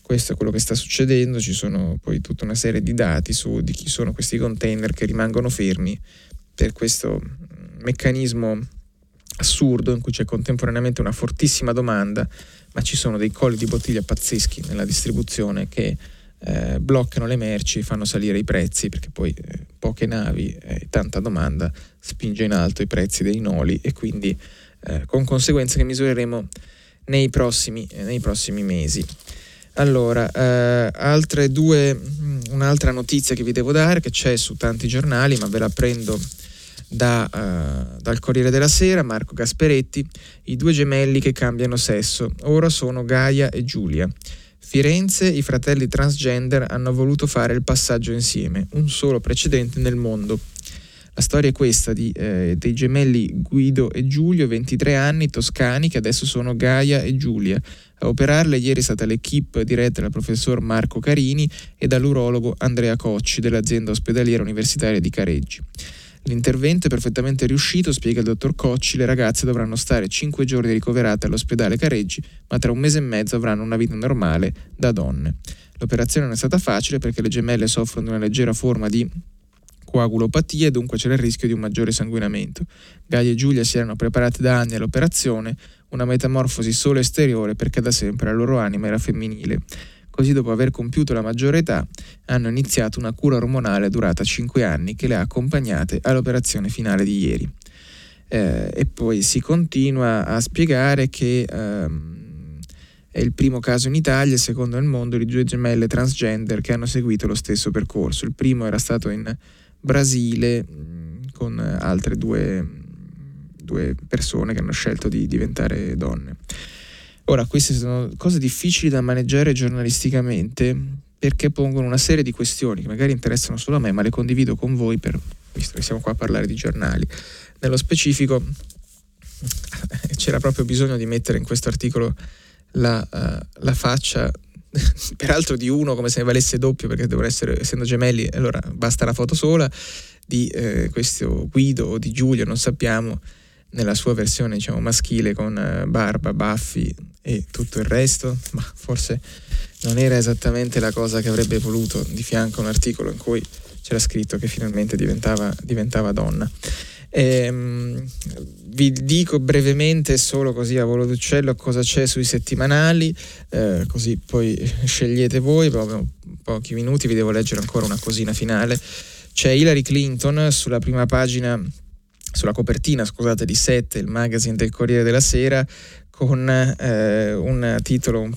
B: Questo è quello che sta succedendo, ci sono poi tutta una serie di dati su di chi sono questi container che rimangono fermi per questo mm, meccanismo assurdo in cui c'è contemporaneamente una fortissima domanda ma ci sono dei colli di bottiglia pazzeschi nella distribuzione che eh, bloccano le merci, fanno salire i prezzi perché poi eh, poche navi e tanta domanda spinge in alto i prezzi dei noli e quindi eh, con conseguenze che misureremo nei prossimi, nei prossimi mesi. Allora, eh, due, mm, un'altra notizia che vi devo dare che c'è su tanti giornali, ma ve la prendo da, uh, dal Corriere della Sera, Marco Gasperetti, i due gemelli che cambiano sesso, ora sono Gaia e Giulia. Firenze, i fratelli transgender hanno voluto fare il passaggio insieme, un solo precedente nel mondo. La storia è questa di, eh, dei gemelli Guido e Giulio, 23 anni, toscani, che adesso sono Gaia e Giulia. A operarle ieri è stata l'equipe diretta dal professor Marco Carini e dall'urologo Andrea Cocci dell'azienda ospedaliera universitaria di Careggi. L'intervento è perfettamente riuscito, spiega il dottor Cocci, le ragazze dovranno stare 5 giorni ricoverate all'ospedale Careggi, ma tra un mese e mezzo avranno una vita normale da donne. L'operazione non è stata facile perché le gemelle soffrono di una leggera forma di coagulopatia e dunque c'era il rischio di un maggiore sanguinamento. Gaia e Giulia si erano preparate da anni all'operazione, una metamorfosi solo esteriore perché da sempre la loro anima era femminile. Così dopo aver compiuto la maggiore età hanno iniziato una cura ormonale durata 5 anni che le ha accompagnate all'operazione finale di ieri. Eh, e poi si continua a spiegare che ehm, è il primo caso in Italia, secondo il mondo, di due gemelle transgender che hanno seguito lo stesso percorso. Il primo era stato in Brasile con altre due, due persone che hanno scelto di diventare donne. Ora, queste sono cose difficili da maneggiare giornalisticamente perché pongono una serie di questioni che magari interessano solo a me, ma le condivido con voi, per, visto che siamo qua a parlare di giornali. Nello specifico <laughs> c'era proprio bisogno di mettere in questo articolo la, uh, la faccia <laughs> peraltro di uno come se ne valesse doppio perché devono essere, essendo gemelli, allora basta la foto sola, di eh, questo Guido o di Giulio, non sappiamo, nella sua versione diciamo maschile con eh, barba, baffi e tutto il resto, ma forse non era esattamente la cosa che avrebbe voluto di fianco a un articolo in cui c'era scritto che finalmente diventava, diventava donna. Ehm, vi dico brevemente, solo così a volo d'uccello, cosa c'è sui settimanali, eh, così poi scegliete voi, proprio pochi minuti, vi devo leggere ancora una cosina finale. C'è Hillary Clinton sulla prima pagina, sulla copertina, scusate, di 7, il magazine del Corriere della Sera, con eh, un titolo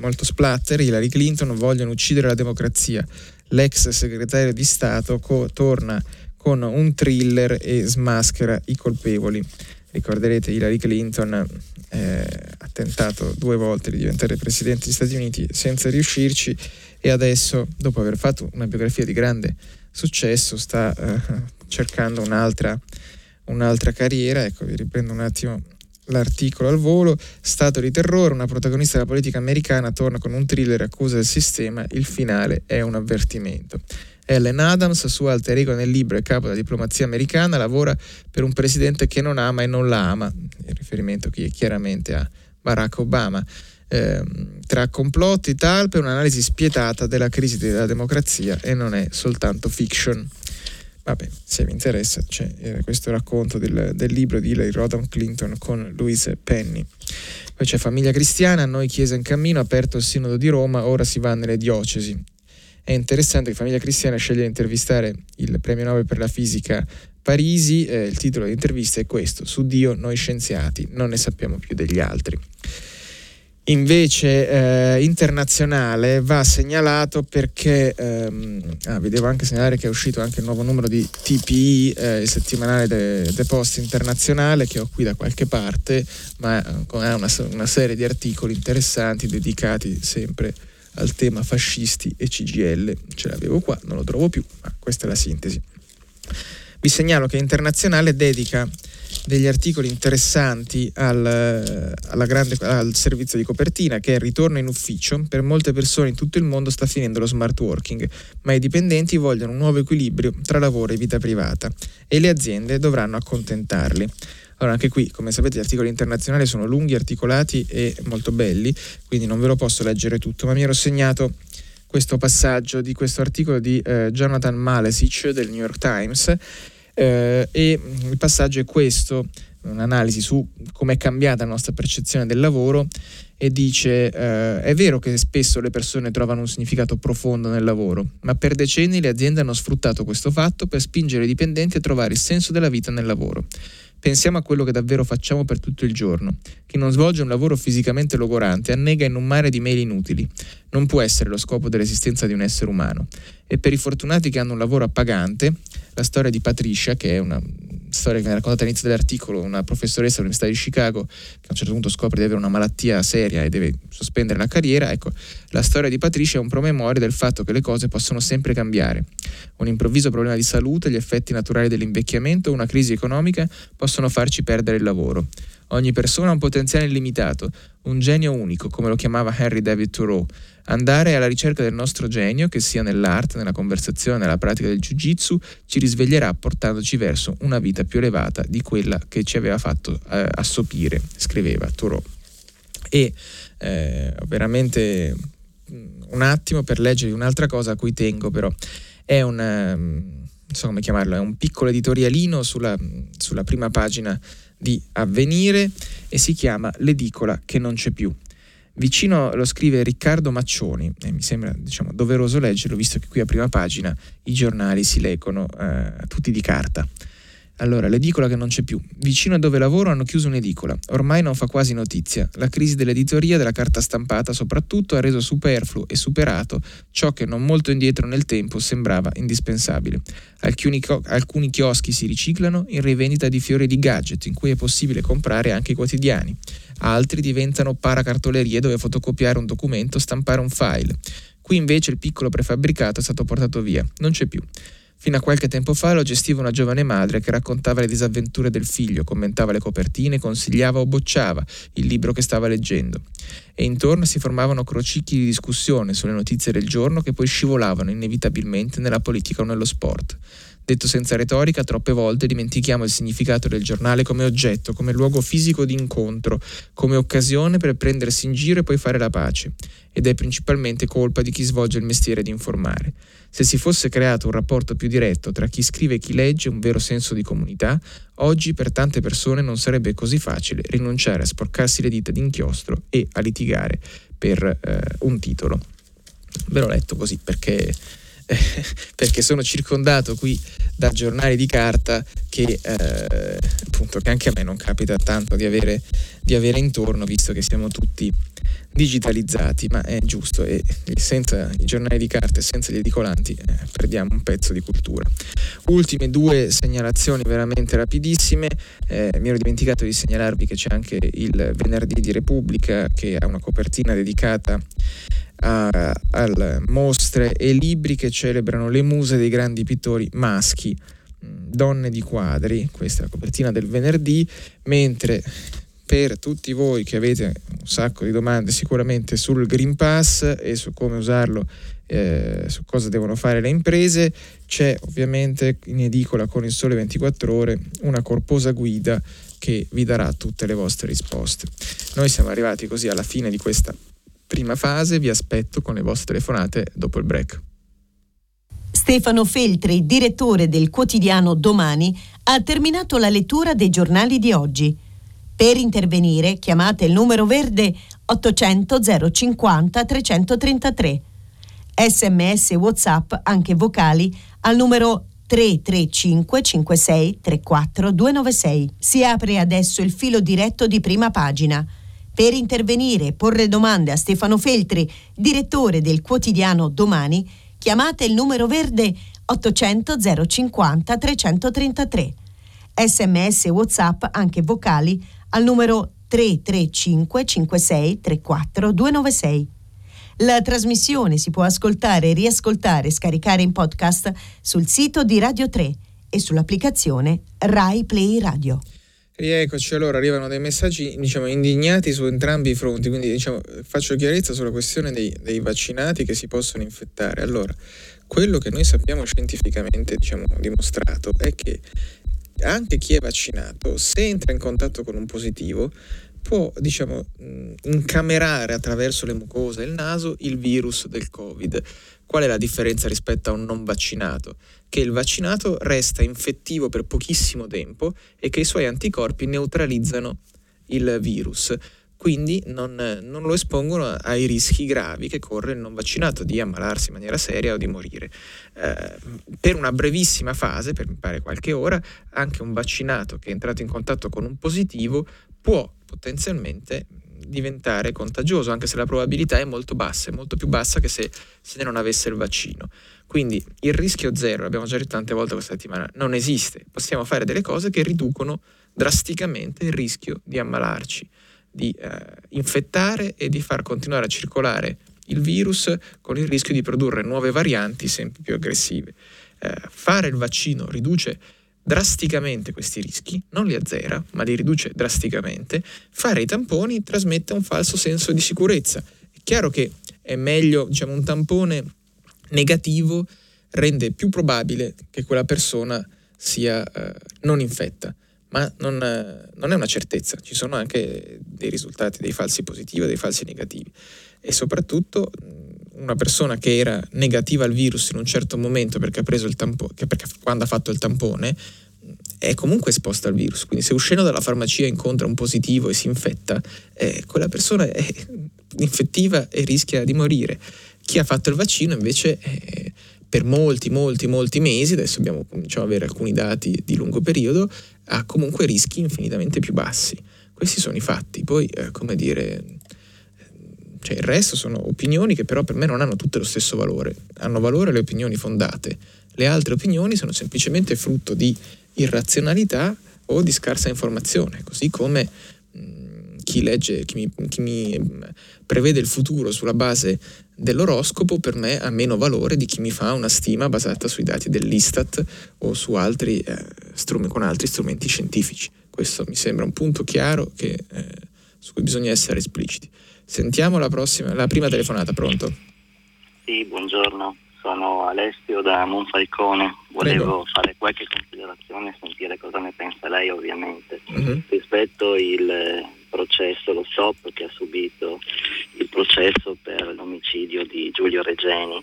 B: molto splatter, Hillary Clinton vogliono uccidere la democrazia. L'ex segretario di Stato co- torna con un thriller e smaschera i colpevoli. Ricorderete Hillary Clinton eh, ha tentato due volte di diventare presidente degli Stati Uniti senza riuscirci e adesso, dopo aver fatto una biografia di grande successo, sta eh, cercando un'altra, un'altra carriera. Ecco, vi riprendo un attimo l'articolo al volo. Stato di terrore, una protagonista della politica americana torna con un thriller accusa del sistema, il finale è un avvertimento. Ellen Adams, sua alter ego nel libro e capo della diplomazia americana, lavora per un presidente che non ama e non la ama, in riferimento chiaramente a Barack Obama. Eh, tra complotti, talpe, un'analisi spietata della crisi della democrazia e non è soltanto fiction. Vabbè, se vi interessa c'è eh, questo racconto del, del, libro di Hillary Rodham Clinton con Louise Penny. Poi c'è Famiglia Cristiana, noi Chiesa in Cammino, aperto il Sinodo di Roma, ora si va nelle diocesi. È interessante che Famiglia Cristiana sceglie di intervistare il premio Nobel per la fisica Parisi, eh, il titolo dell'intervista è questo, su Dio noi scienziati non ne sappiamo più degli altri. Invece eh, internazionale va segnalato perché ehm, ah, vi devo anche segnalare che è uscito anche il nuovo numero di TPI, eh, il settimanale de, de Post internazionale che ho qui da qualche parte, ma ha una, una serie di articoli interessanti dedicati sempre al tema fascisti e CGL. Ce l'avevo qua, non lo trovo più, ma questa è la sintesi. Vi segnalo che Internazionale dedica degli articoli interessanti al, grande, al, servizio di copertina che è il ritorno in ufficio. Per molte persone in tutto il mondo sta finendo lo smart working, ma i dipendenti vogliono un nuovo equilibrio tra lavoro e vita privata e le aziende dovranno accontentarli. Allora, anche qui, come sapete, gli articoli internazionali sono lunghi, articolati e molto belli, quindi non ve lo posso leggere tutto, ma mi ero segnato questo passaggio di questo articolo di eh, Jonathan Malesic del New York Times eh, e il passaggio è questo, un'analisi su come è cambiata la nostra percezione del lavoro e dice eh, è vero che spesso le persone trovano un significato profondo nel lavoro, ma per decenni le aziende hanno sfruttato questo fatto per spingere i dipendenti a trovare il senso della vita nel lavoro. Pensiamo a quello che davvero facciamo per tutto il giorno. Chi non svolge un lavoro fisicamente logorante annega in un mare di mail inutili. Non può essere lo scopo dell'esistenza di un essere umano. E per i fortunati che hanno un lavoro appagante, la storia di Patricia, che è una storia che mi ha raccontato all'inizio dell'articolo una professoressa dell'Università di Chicago che a un certo punto scopre di avere una malattia seria e deve sospendere la carriera, ecco, la storia di Patricia è un promemoria del fatto che le cose possono sempre cambiare. Un improvviso problema di salute, gli effetti naturali dell'invecchiamento una crisi economica possono farci perdere il lavoro. Ogni persona ha un potenziale illimitato, un genio unico, come lo chiamava Henry David Thoreau. Andare alla ricerca del nostro genio, che sia nell'arte, nella conversazione, nella pratica del jiu-jitsu, ci risveglierà portandoci verso una vita più elevata di quella che ci aveva fatto eh, assopire, scriveva Thoreau. E eh, veramente mm, un attimo per leggere un'altra cosa a cui tengo, però è un, non so come chiamarlo, è un piccolo editorialino sulla, sulla prima pagina di Avvenire e si chiama L'edicola che non c'è più. Vicino lo scrive Riccardo Maccioni e mi sembra diciamo, doveroso leggerlo visto che qui a prima pagina i giornali si leggono eh, tutti di carta. Allora, l'edicola che non c'è più. Vicino a dove lavoro hanno chiuso un'edicola. Ormai non fa quasi notizia. La crisi dell'editoria, della carta stampata soprattutto, ha reso superfluo e superato ciò che non molto indietro nel tempo sembrava indispensabile. Alcuni, alcuni chioschi si riciclano in rivendita di fiori di gadget, in cui è possibile comprare anche i quotidiani. Altri diventano paracartolerie dove fotocopiare un documento, stampare un file. Qui invece il piccolo prefabbricato è stato portato via. Non c'è più. Fino a qualche tempo fa lo gestiva una giovane madre che raccontava le disavventure del figlio, commentava le copertine, consigliava o bocciava il libro che stava leggendo. E intorno si formavano crocicchi di discussione sulle notizie del giorno che poi scivolavano inevitabilmente nella politica o nello sport. Detto senza retorica, troppe volte dimentichiamo il significato del giornale come oggetto, come luogo fisico di incontro, come occasione per prendersi in giro e poi fare la pace. Ed è principalmente colpa di chi svolge il mestiere di informare. Se si fosse creato un rapporto più diretto tra chi scrive e chi legge, un vero senso di comunità, oggi per tante persone non sarebbe così facile rinunciare a sporcarsi le dita d'inchiostro e a litigare per eh, un titolo. Ve l'ho letto così perché <laughs> perché sono circondato qui da giornali di carta che, eh, appunto, che anche a me non capita tanto di avere, di avere, intorno, visto che siamo tutti digitalizzati, ma è giusto e senza i giornali di carta e senza gli edicolanti eh, perdiamo un pezzo di cultura. Ultime due segnalazioni veramente rapidissime, eh, mi ero dimenticato di segnalarvi che c'è anche il venerdì di Repubblica che ha una copertina dedicata a, mostre e libri che celebrano le muse dei grandi pittori maschi, mm, donne di quadri, questa è la copertina del venerdì, mentre per tutti voi che avete un sacco di domande sicuramente sul Green Pass e su come usarlo, eh, su cosa devono fare le imprese, c'è ovviamente in edicola con il sole 24 ore una corposa guida che vi darà tutte le vostre risposte. Noi siamo arrivati così alla fine di questa prima fase, vi aspetto con le vostre telefonate dopo il break.
A: Stefano Feltri, direttore del quotidiano Domani, ha terminato la lettura dei giornali di oggi. Per intervenire chiamate il numero verde 800 050 333. Sms WhatsApp, anche vocali, al numero 335 56 34 296. Si apre adesso il filo diretto di prima pagina. Per intervenire e porre domande a Stefano Feltri, direttore del quotidiano Domani, chiamate il numero verde 800 050 333. Sms WhatsApp, anche vocali, al numero 335 56 34 296. La trasmissione si può ascoltare, riascoltare e scaricare in podcast sul sito di Radio 3 e sull'applicazione Rai Play Radio.
B: Rieccoci, allora arrivano dei messaggi diciamo, indignati su entrambi i fronti, quindi diciamo, faccio chiarezza sulla questione dei, dei, vaccinati che si possono infettare. Allora, quello che noi sappiamo scientificamente diciamo, dimostrato è che anche chi è vaccinato, se entra in contatto con un positivo, può diciamo, incamerare attraverso le mucose e il naso il virus del Covid. Qual è la differenza rispetto a un non vaccinato? Che il vaccinato resta infettivo per pochissimo tempo e che i suoi anticorpi neutralizzano il virus. Quindi non, non lo espongono ai rischi gravi che corre il non vaccinato di ammalarsi in maniera seria o di morire. Eh, per una brevissima fase, per mi pare qualche ora, anche un vaccinato che è entrato in contatto con un positivo può potenzialmente diventare contagioso, anche se la probabilità è molto bassa, è molto più bassa che se, se non avesse il vaccino. Quindi il rischio zero, l'abbiamo già detto tante volte questa settimana, non esiste. Possiamo fare delle cose che riducono drasticamente il rischio di ammalarci, di eh, infettare e di far continuare a circolare il virus con il rischio di produrre nuove varianti sempre più aggressive. Eh, fare il vaccino riduce drasticamente questi rischi, non li azzera, ma li riduce drasticamente. Fare i tamponi trasmette un falso senso di sicurezza. È chiaro che è meglio, diciamo, un tampone negativo rende più probabile che quella persona sia eh, non infetta, ma non, non, è una certezza, ci sono anche dei risultati, dei falsi positivi dei falsi negativi e soprattutto una persona che era negativa al virus in un certo momento perché ha preso il tampone, perché quando ha fatto il tampone è comunque esposta al virus, quindi se uscendo dalla farmacia incontra un positivo e si infetta, eh, quella persona è <laughs> infettiva e rischia di morire. Chi ha fatto il vaccino invece eh, per molti, molti, molti mesi, adesso abbiamo cominciato ad avere alcuni dati di lungo periodo, ha comunque rischi infinitamente più bassi. Questi sono i fatti. Poi, eh, come dire, cioè il resto sono opinioni che però per me non hanno tutte lo stesso valore. Hanno valore le opinioni fondate. Le altre opinioni sono semplicemente frutto di irrazionalità o di scarsa informazione, così come chi legge, chi mi, chi mi prevede il futuro sulla base dell'oroscopo per me ha meno valore di chi mi fa una stima basata sui dati dell'Istat o su altri, eh, strum- con altri strumenti scientifici. Questo mi sembra un punto chiaro che, eh, su cui bisogna essere espliciti. Sentiamo la, prossima, la prima telefonata, pronto?
C: Sì, buongiorno, sono Alessio da Monfalcone. Volevo Prego. fare qualche considerazione e sentire cosa ne pensa lei ovviamente. Uh-huh. Rispetto il processo, lo SOP che ha subito il processo per l'omicidio di Giulio Regeni,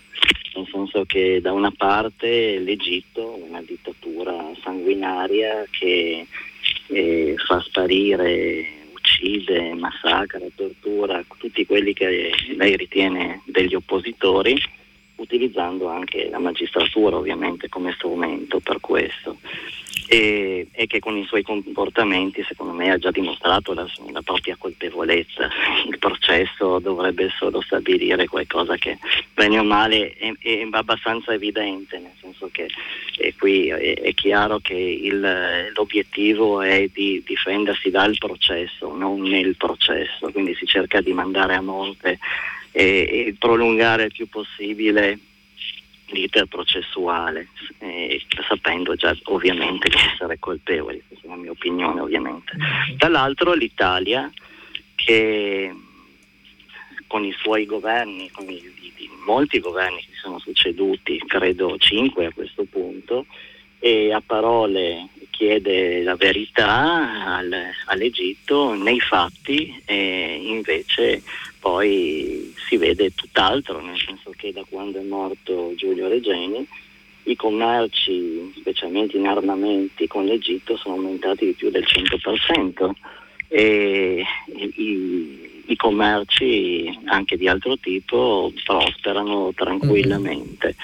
C: nel senso che da una parte l'Egitto, una dittatura sanguinaria che eh, fa sparire uccide, massacra, tortura tutti quelli che lei ritiene degli oppositori, utilizzando anche la magistratura ovviamente come strumento per questo. E, e, che con i suoi comportamenti secondo me ha già dimostrato la, la, propria colpevolezza. Il processo dovrebbe solo stabilire qualcosa che bene o male è, è abbastanza evidente, nel senso che e qui è, è chiaro che il, l'obiettivo è di difendersi dal processo, non nel processo, quindi si cerca di mandare a monte e, e prolungare il più possibile l'iter processuale, eh, sapendo già ovviamente di essere colpevoli, questa è la mia opinione ovviamente. Dall'altro l'Italia che con i suoi governi, con i, i, molti governi che sono succeduti, credo cinque a questo punto, e a parole chiede la verità al, all'Egitto, nei fatti e invece poi vede tutt'altro, nel senso che da quando è morto Giulio Regeni i commerci, specialmente in armamenti con l'Egitto, sono aumentati di più del 100% e i, i commerci anche di altro tipo prosperano tranquillamente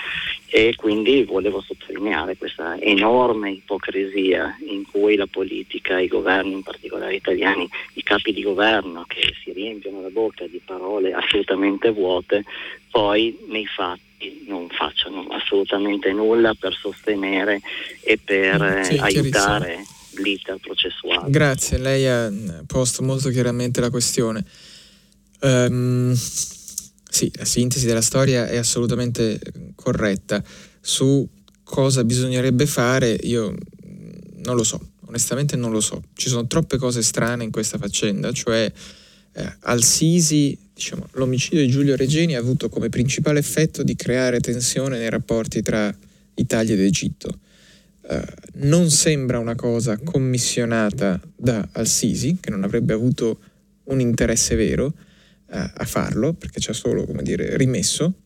C: e quindi volevo sottolineare questa enorme ipocrisia in cui la politica, i governi, in particolare italiani, i capi di governo che si riempiono la bocca di parole assolutamente vuote, poi nei fatti non facciano assolutamente nulla per sostenere e per sì, aiutare l'iter processuale.
B: Grazie, lei ha posto molto chiaramente la questione. Um, sì, la sintesi della storia è assolutamente corretta. Su cosa bisognerebbe fare, io non lo so, onestamente non lo so. Ci sono troppe cose strane in questa faccenda, cioè eh, al Sisi, diciamo, l'omicidio di Giulio Regeni ha avuto come principale effetto di creare tensione nei rapporti tra Italia ed Egitto. Uh, non sembra una cosa commissionata da Al-Sisi, che non avrebbe avuto un interesse vero, a, a farlo, perché ci ha solo, come dire, rimesso,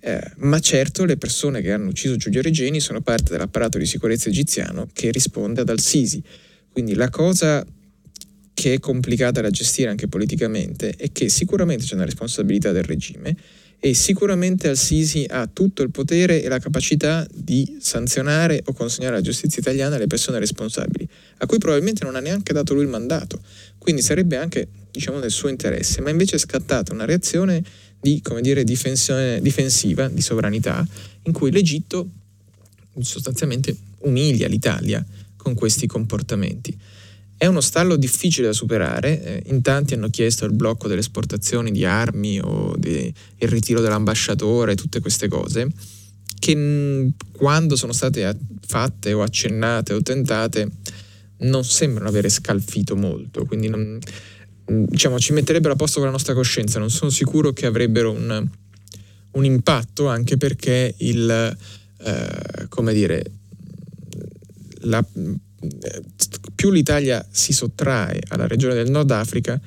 B: eh, ma certo le persone che hanno ucciso Giulio Regeni sono parte dell'apparato di sicurezza egiziano che risponde ad Al-Sisi. Quindi la cosa che è complicata da gestire anche politicamente è che sicuramente c'è una responsabilità del regime e sicuramente Al-Sisi ha tutto il potere e la capacità di sanzionare o consegnare alla giustizia italiana le persone responsabili, a cui probabilmente non ha neanche dato lui il mandato. Quindi sarebbe anche diciamo, nel suo interesse, ma invece è scattata una reazione di, come dire, difensiva, di sovranità, in cui l'Egitto sostanzialmente umilia l'Italia con questi comportamenti. È uno stallo difficile da superare, eh, in tanti hanno chiesto il blocco delle esportazioni di armi o di, il ritiro dell'ambasciatore, tutte queste cose, che quando sono state fatte o accennate o tentate non sembrano avere scalfito molto, quindi non, diciamo, ci metterebbero a posto con la nostra coscienza, non sono sicuro che avrebbero un, un impatto anche perché il, eh, come dire, la, più l'Italia si sottrae alla regione del Nord Africa,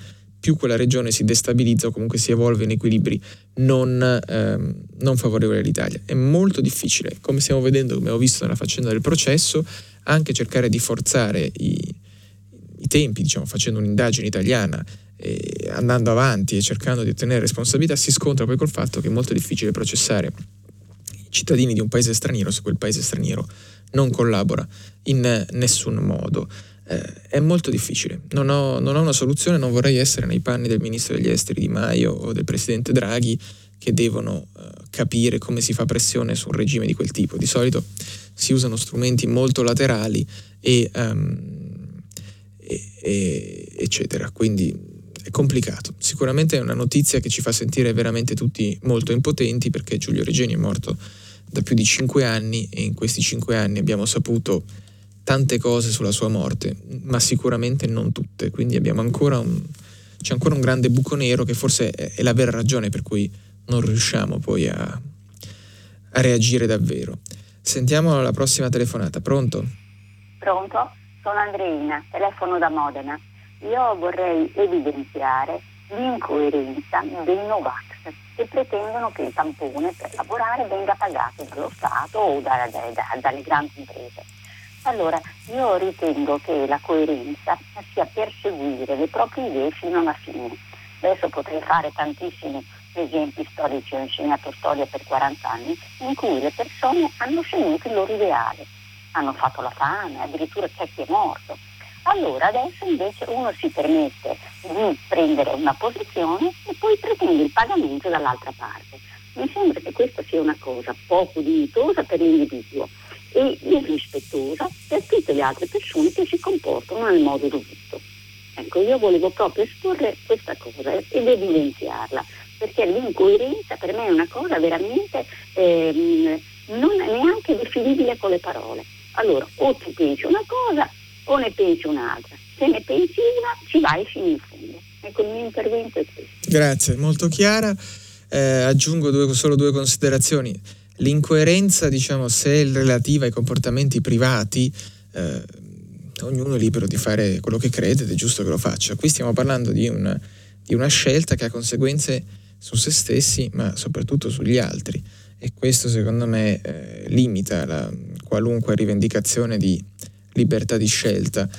B: più quella regione si destabilizza o comunque si evolve in equilibri non, ehm, non favorevoli all'Italia. È molto difficile, come stiamo vedendo, come ho visto nella faccenda del processo, anche cercare di forzare i, i tempi, diciamo, facendo un'indagine italiana, eh, andando avanti e cercando di ottenere responsabilità, si scontra poi col fatto che è molto difficile processare i cittadini di un paese straniero se quel paese straniero non collabora in nessun modo. Eh, è molto difficile, non ho, non ho, una soluzione, non vorrei essere nei panni del ministro degli esteri Di Maio o del presidente Draghi che devono eh, capire come si fa pressione su un regime di quel tipo. Di solito si usano strumenti molto laterali e, um, e, e, eccetera, quindi è complicato. Sicuramente è una notizia che ci fa sentire veramente tutti molto impotenti perché Giulio Regeni è morto da più di cinque anni e in questi cinque anni abbiamo saputo tante cose sulla sua morte, ma sicuramente non tutte, quindi abbiamo ancora un, c'è ancora un grande buco nero che forse è la vera ragione per cui non riusciamo poi a, a reagire davvero. Sentiamo la prossima telefonata, pronto?
D: Pronto? Sono Andreina, telefono da Modena. Io vorrei evidenziare l'incoerenza dei Novax che pretendono che il tampone per lavorare venga pagato dallo Stato o da, da, da, dalle grandi imprese. Allora, io ritengo che la coerenza sia perseguire le proprie idee fino alla fine. Adesso potrei fare tantissimi esempi storici, ho insegnato storia per 40 anni, in cui le persone hanno seguito il loro ideale, hanno fatto la fame, addirittura c'è chi è morto. Allora adesso invece uno si permette di prendere una posizione e poi pretende il pagamento dall'altra parte. Mi sembra che questa sia una cosa poco dignitosa per l'individuo e irrispettosa per tutte le altre persone che si comportano nel modo dovuto. Ecco, io volevo proprio esporre questa cosa ed evidenziarla, perché l'incoerenza per me è una cosa veramente ehm, non neanche definibile con le parole. Allora, o tu pensi una cosa o ne pensi un'altra. Se ne pensi una, ci vai fino in fondo. Ecco, il mio intervento è questo.
B: Grazie, molto chiara. Eh, aggiungo due, solo due considerazioni L'incoerenza, diciamo, se è relativa ai comportamenti privati, eh, ognuno è libero di fare quello che crede ed è giusto che lo faccia. Qui stiamo parlando di una, di una scelta che ha conseguenze su se stessi, ma soprattutto sugli altri. E questo, secondo me, eh, limita la, qualunque rivendicazione di libertà di scelta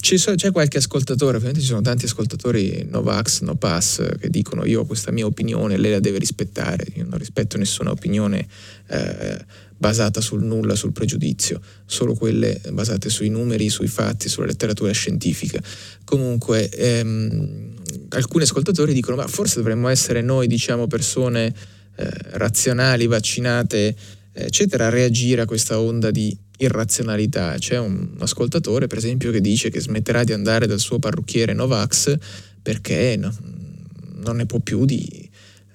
B: c'è qualche ascoltatore, ovviamente ci sono tanti ascoltatori Novax, No Pass che dicono io ho questa mia opinione, lei la deve rispettare, io non rispetto nessuna opinione eh, basata sul nulla, sul pregiudizio, solo quelle basate sui numeri, sui fatti, sulla letteratura scientifica. Comunque ehm, alcuni ascoltatori dicono ma forse dovremmo essere noi diciamo persone eh, razionali, vaccinate, eccetera, a reagire a questa onda di irrazionalità. C'è un ascoltatore, per esempio, che dice che smetterà di andare dal suo parrucchiere Novax perché no, non ne può più di...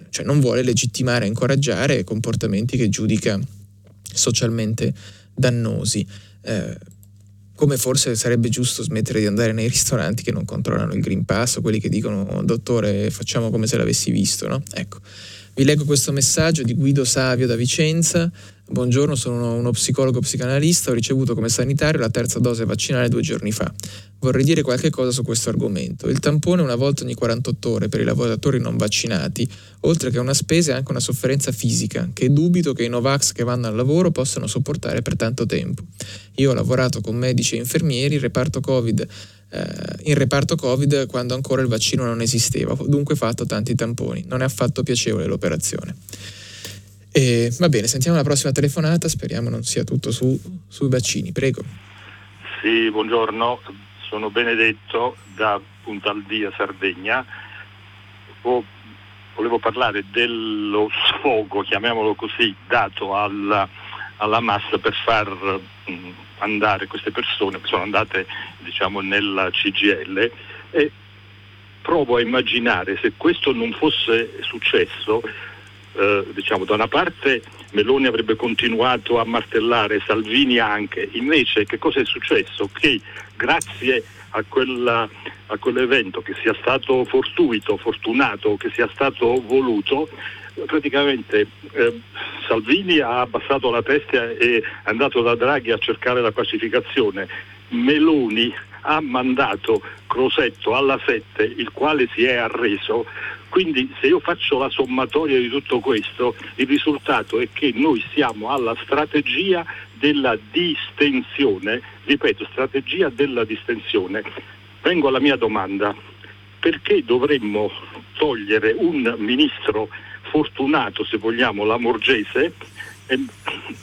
B: cioè non vuole legittimare e incoraggiare comportamenti che giudica socialmente dannosi. Eh, come forse sarebbe giusto smettere di andare nei ristoranti che non controllano il Green Pass o quelli che dicono dottore facciamo come se l'avessi visto, no? Ecco, vi leggo questo messaggio di Guido Savio da Vicenza. Buongiorno, sono uno psicologo psicanalista, ho ricevuto come sanitario la terza dose vaccinale due giorni fa. Vorrei dire qualche cosa su questo argomento. Il tampone una volta ogni 48 ore per i lavoratori non vaccinati, oltre che una spesa è anche una sofferenza fisica, che dubito che i Novax che vanno al lavoro possano sopportare per tanto tempo. Io ho lavorato con medici e infermieri, il reparto Covid in reparto Covid quando ancora il vaccino non esisteva, dunque fatto tanti tamponi. Non è affatto piacevole l'operazione. E, va bene, sentiamo la prossima telefonata, speriamo non sia tutto su, sui vaccini, prego.
E: Sì, buongiorno, sono Benedetto da Puntaldia, Sardegna. O, volevo parlare dello sfogo, chiamiamolo così, dato alla, alla massa per far mh, mm, andare queste persone, sono andate diciamo, nella CGL e provo a immaginare se questo non fosse successo, eh, diciamo da una parte Meloni avrebbe continuato a martellare, Salvini anche, invece che cosa è successo? Che grazie a, quella, a quell'evento che sia stato fortuito, fortunato, che sia stato voluto, praticamente eh, Salvini ha abbassato la testa e è andato da Draghi a cercare la pacificazione, Meloni ha mandato Crosetto alla 7, il quale si è arreso. Quindi se io faccio la sommatoria di tutto questo, il risultato è che noi siamo alla strategia della distensione, ripeto, strategia della distensione. Vengo alla mia domanda, perché dovremmo togliere un ministro fortunato, se vogliamo, la Morgese, e,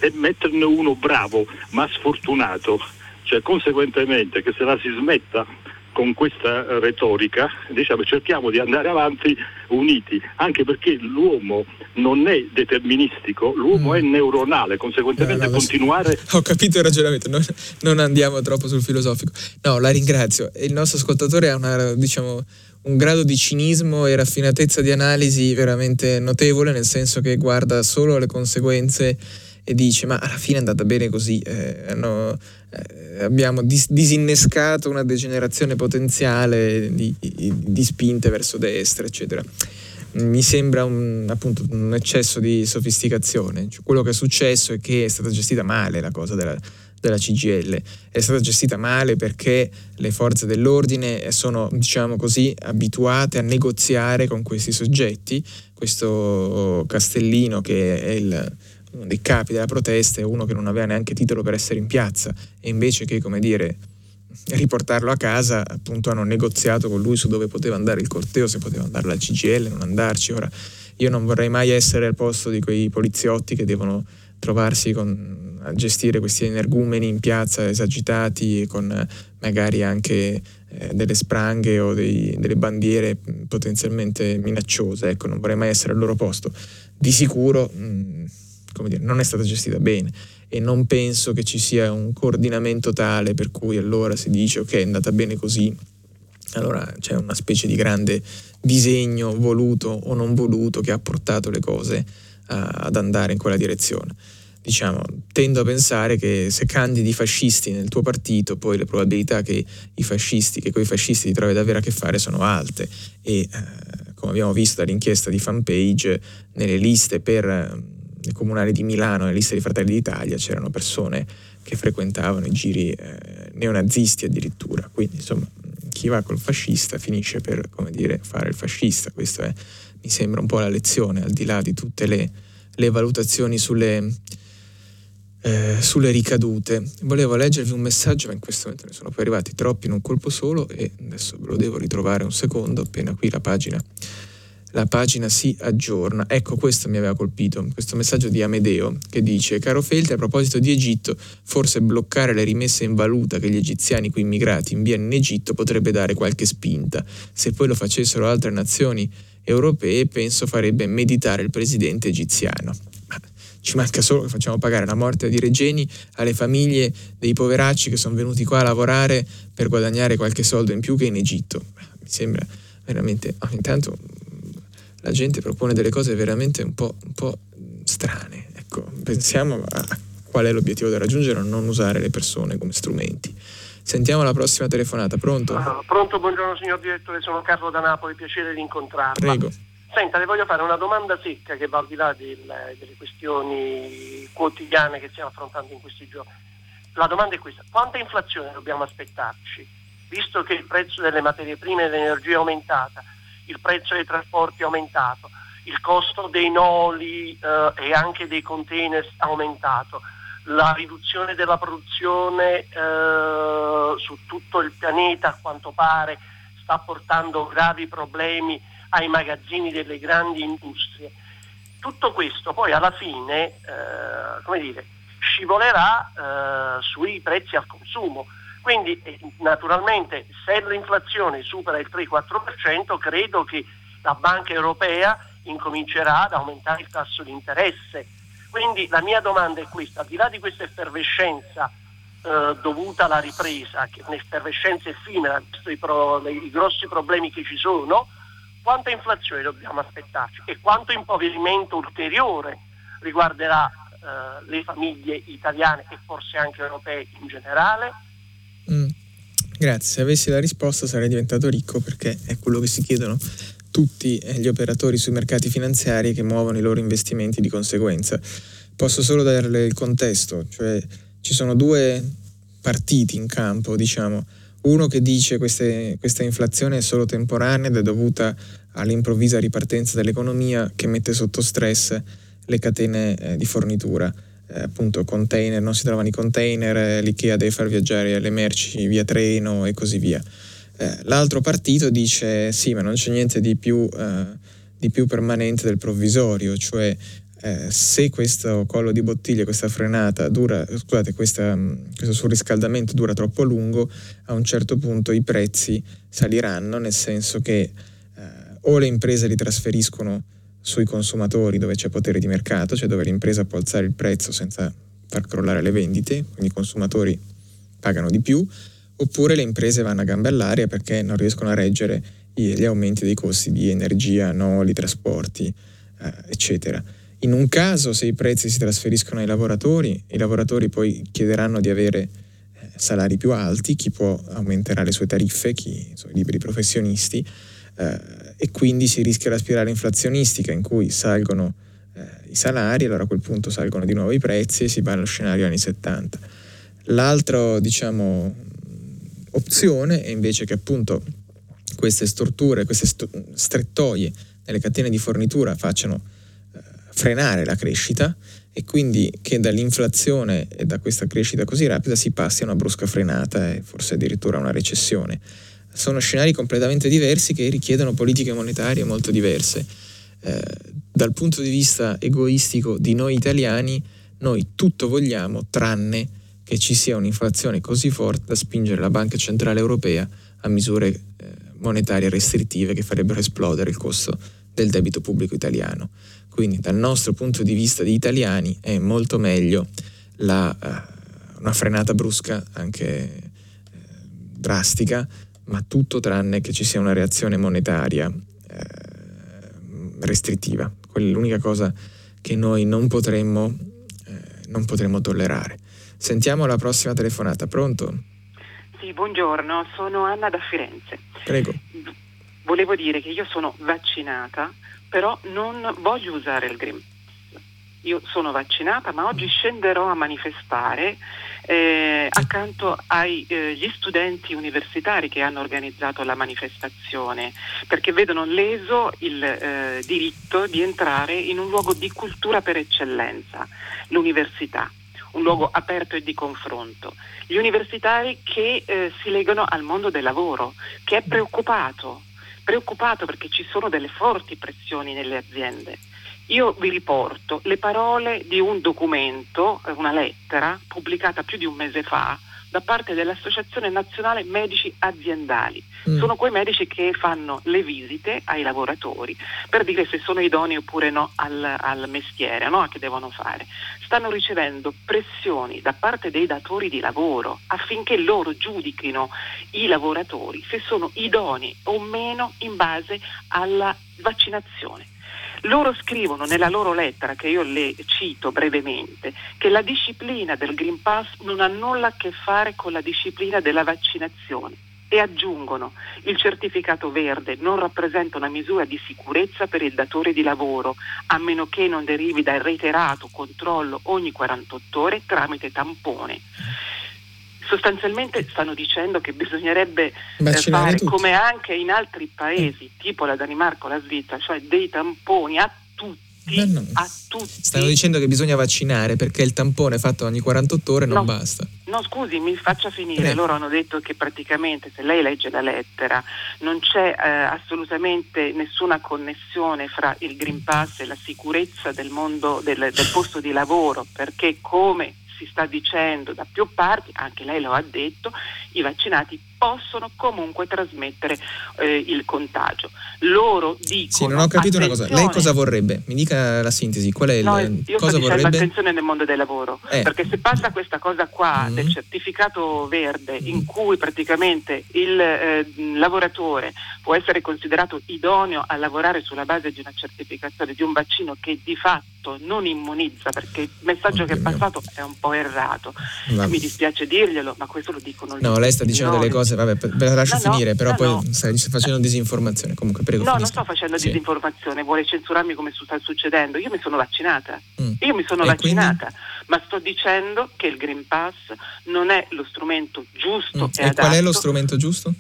E: e metterne uno bravo ma sfortunato? Cioè, conseguentemente che se la si smetta con questa retorica, diciamo, cerchiamo di andare avanti uniti, anche perché l'uomo non è deterministico, l'uomo mm. è neuronale, conseguentemente no, no, continuare... <laughs>
B: Ho capito il ragionamento, non, non, andiamo troppo sul filosofico. No, la ringrazio. Il nostro ascoltatore ha una, diciamo, un grado di cinismo e raffinatezza di analisi veramente notevole, nel senso che guarda solo le conseguenze e dice ma alla fine è andata bene così, eh, no, eh, abbiamo dis- disinnescato una degenerazione potenziale di, di, di, spinte verso destra, eccetera. Mi sembra un, appunto, un eccesso di sofisticazione. Cioè, quello che è successo è che è stata gestita male la cosa della, della CGL. È stata gestita male perché le forze dell'ordine sono, diciamo così, abituate a negoziare con questi soggetti. Questo Castellino, che è il uno dei capi della protesta è uno che non aveva neanche titolo per essere in piazza e invece che, come dire, riportarlo a casa, appunto hanno negoziato con lui su dove poteva andare il corteo, se poteva andare alla CGL, non andarci. Ora, io non vorrei mai essere al posto di quei poliziotti che devono trovarsi con, gestire questi energumeni in piazza esagitati con magari anche eh, delle spranghe o dei, delle bandiere potenzialmente minacciose. Ecco, non vorrei mai essere al loro posto. Di sicuro... Mh, come dire, non è stata gestita bene e non penso che ci sia un coordinamento tale per cui allora si dice ok è andata bene così, allora c'è una specie di grande disegno voluto o non voluto che ha portato le cose uh, ad andare in quella direzione. Diciamo, tendo a pensare che se candidi fascisti nel tuo partito, poi le probabilità che i fascisti, che quei fascisti ti trovi ad avere a che fare sono alte e uh, come abbiamo visto dall'inchiesta di fanpage, nelle liste per nel comunale di Milano, nella lista di Fratelli d'Italia, c'erano persone che frequentavano i giri eh, neonazisti addirittura. Quindi, insomma, chi va col fascista finisce per, come dire, fare il fascista. Questa è, mi sembra un po' la lezione, al di là di tutte le, le valutazioni sulle, eh, sulle ricadute. Volevo leggervi un messaggio, ma in questo momento ne sono poi arrivati troppi in un colpo solo e adesso ve lo devo ritrovare un secondo, appena qui la pagina la pagina si aggiorna. Ecco, questo mi aveva colpito, questo messaggio di Amedeo che dice: Caro Feltri, a proposito di Egitto, forse bloccare le rimesse in valuta che gli egiziani qui immigrati inviano in Egitto potrebbe dare qualche spinta. Se poi lo facessero altre nazioni europee, penso farebbe meditare il presidente egiziano. Ci manca solo che facciamo pagare la morte di Regeni alle famiglie dei poveracci che sono venuti qua a lavorare per guadagnare qualche soldo in più che in Egitto. Mi sembra veramente. Oh, intanto la gente propone delle cose veramente un po', un po strane. Ecco, pensiamo a qual è l'obiettivo da raggiungere, non usare le persone come strumenti. Sentiamo la prossima telefonata, pronto?
F: Uh, pronto, buongiorno signor direttore, sono Carlo da Napoli, piacere di incontrarla.
B: Prego.
F: Senta, le voglio fare una domanda secca che va al di là del, delle questioni quotidiane che stiamo affrontando in questi giorni. La domanda è questa, quanta inflazione dobbiamo aspettarci? Visto che il prezzo delle materie prime e dell'energia è aumentata, il prezzo dei trasporti è aumentato, il costo dei noli eh, e anche dei container è aumentato, la riduzione della produzione eh, su tutto il pianeta a quanto pare sta portando gravi problemi ai magazzini delle grandi industrie. Tutto questo poi alla fine eh, come dire, scivolerà eh, sui prezzi al consumo Quindi eh, naturalmente se l'inflazione supera il 3-4% credo che la Banca Europea incomincerà ad aumentare il tasso di interesse. Quindi la mia domanda è questa, al di là di questa effervescenza eh, dovuta alla ripresa, che è un'effervescenza effimera, i, pro, i grossi problemi che ci sono, quanta inflazione dobbiamo aspettarci e quanto impoverimento ulteriore riguarderà eh, le famiglie italiane e forse anche europee in generale?
B: Mm. Grazie, se avessi la risposta sarei diventato ricco perché è quello che si chiedono tutti gli operatori sui mercati finanziari che muovono i loro investimenti di conseguenza. Posso solo darle il contesto, cioè ci sono due partiti in campo, diciamo. Uno che dice che questa inflazione è solo temporanea ed è dovuta all'improvvisa ripartenza dell'economia che mette sotto stress le catene eh, di fornitura. Eh, appunto container, non si trovano i container, eh, l'IKEA deve far viaggiare le merci via treno e così via. Eh, l'altro partito dice sì, ma non c'è niente di più, eh, di più permanente del provvisorio, cioè eh, se questo collo di bottiglia, questa frenata dura, scusate, questa, questo surriscaldamento dura troppo lungo, a un certo punto i prezzi saliranno, nel senso che eh, o le imprese li trasferiscono sui consumatori dove c'è potere di mercato, cioè dove l'impresa può alzare il prezzo senza far crollare le vendite, quindi i consumatori pagano di più, oppure le imprese vanno a gambe all'aria perché non riescono a reggere gli aumenti dei costi di energia, noli, trasporti, eh, eccetera. In un caso, se i prezzi si trasferiscono ai lavoratori, i lavoratori poi chiederanno di avere eh, salari più alti, chi può aumenterà le sue tariffe, chi sono i liberi professionisti, eh, e quindi si rischia la spirale inflazionistica in cui salgono eh, i salari, allora a quel punto salgono di nuovo i prezzi e si va allo scenario anni 70. L'altra, diciamo, opzione è invece che appunto queste storture, queste st- strettoie nelle catene di fornitura facciano frenare la crescita e quindi che dall'inflazione e da questa crescita così rapida si passi a una brusca frenata e forse addirittura a una recessione. Sono scenari completamente diversi che richiedono politiche monetarie molto diverse. Eh, dal punto di vista egoistico di noi italiani, noi tutto vogliamo tranne che ci sia un'inflazione così forte da spingere la Banca Centrale Europea a misure eh, monetarie restrittive che farebbero esplodere il costo del debito pubblico italiano. Quindi dal nostro punto di vista di italiani è molto meglio la, uh, una frenata brusca, anche uh, drastica, ma tutto tranne che ci sia una reazione monetaria uh, restrittiva. Quella è l'unica cosa che noi non potremmo, non potremmo tollerare. Sentiamo la prossima telefonata, pronto?
G: Sì, buongiorno, sono Anna da Firenze.
B: Prego.
G: Volevo dire che io sono vaccinata però non voglio usare il Green Pass. Io sono vaccinata, ma oggi scenderò a manifestare eh, accanto agli eh, studenti universitari che hanno organizzato la manifestazione, perché vedono leso il eh, diritto di entrare in un luogo di cultura per eccellenza, l'università un luogo aperto e di confronto. Gli universitari che eh, si legano al mondo del lavoro, che è preoccupato preoccupato perché ci sono delle forti pressioni nelle aziende. Io vi riporto le parole di un documento, eh, una lettera pubblicata più di un mese fa da parte dell'Associazione Nazionale Medici Aziendali. Mm. Sono quei medici che fanno le visite ai lavoratori per dire se sono idonei oppure no al, al mestiere no? che devono fare. Stanno ricevendo pressioni da parte dei datori di lavoro affinché loro giudichino i lavoratori se sono idonei o meno in base alla vaccinazione. Loro scrivono nella loro lettera, che io le cito brevemente, che la disciplina del Green Pass non ha nulla a che fare con la disciplina della vaccinazione. E aggiungono il certificato verde non rappresenta una misura di sicurezza per il datore di lavoro a meno che non derivi dal reiterato controllo ogni 48 ore tramite tampone sostanzialmente stanno dicendo che bisognerebbe eh, fare tutti. come anche in altri paesi, eh. tipo la Danimarca o la Svizzera, cioè dei tamponi a tutti. No. A tutti.
B: Stanno dicendo che bisogna vaccinare perché il tampone fatto ogni 48 ore non
G: no,
B: basta.
G: No, scusi, mi faccia finire. Prego. Loro hanno detto che praticamente, se lei legge la lettera, non c'è eh, assolutamente nessuna connessione fra il Green Pass e la sicurezza del mondo del, del posto di lavoro, perché come si sta dicendo da più parti, anche lei lo ha detto, i vaccinati possono comunque trasmettere eh, il contagio. Loro dicono...
B: Sì, non ho capito una cosa. Lei cosa vorrebbe? Mi dica la sintesi. Qual è
G: no,
B: il,
G: io
B: cosa
G: sto
B: vorrebbe?
G: attenzione nel mondo del lavoro, eh. perché se passa questa cosa qua mm. del certificato verde in cui praticamente il eh, lavoratore può essere considerato idoneo a lavorare sulla base di una certificazione di un vaccino che di fatto non immunizza, perché il messaggio Oddio che è passato mio. è un po' errato. Mi dispiace dirglielo, ma questo lo dicono
B: No, lei sta dicendo delle cose, vabbè, ve la lascio no, finire, no, però no, poi stai facendo disinformazione. Comunque, prego.
G: No,
B: finisca.
G: non sto facendo sì. disinformazione, vuole censurarmi come sta succedendo. Io mi sono vaccinata. Mm. Io mi sono e vaccinata, quindi? ma sto dicendo che il Green Pass non è lo strumento giusto mm. e,
B: e qual è lo strumento giusto?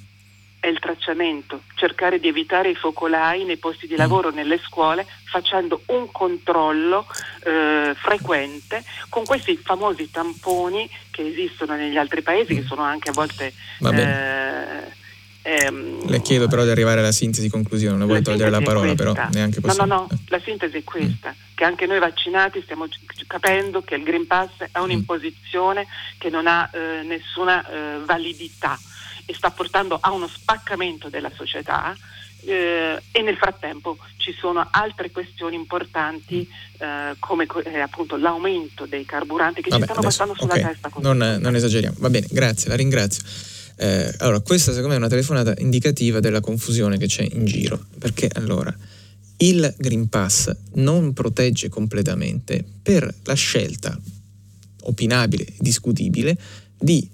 G: È il tracciamento, cercare di evitare i focolai nei posti di mm. lavoro, nelle scuole, facendo un controllo eh, frequente con questi famosi tamponi che esistono negli altri paesi, che mm. sono anche a volte...
B: Eh, ehm, Le chiedo però di arrivare alla sintesi conclusione, non vuoi togliere la parola, però neanche possibile.
G: No, no, no, la sintesi è questa, mm. che anche noi vaccinati stiamo capendo che il Green Pass è un'imposizione mm. che non ha eh, nessuna eh, validità e sta portando a uno spaccamento della società eh, e nel frattempo ci sono altre questioni importanti eh, come eh, appunto l'aumento dei carburanti che Vabbè, ci stanno adesso, passando sulla okay. testa.
B: Non, non, esageriamo, va bene, grazie, la ringrazio. Eh, allora, questa secondo me è una telefonata indicativa della confusione che c'è in giro, perché allora il Green Pass non protegge completamente per la scelta opinabile e discutibile di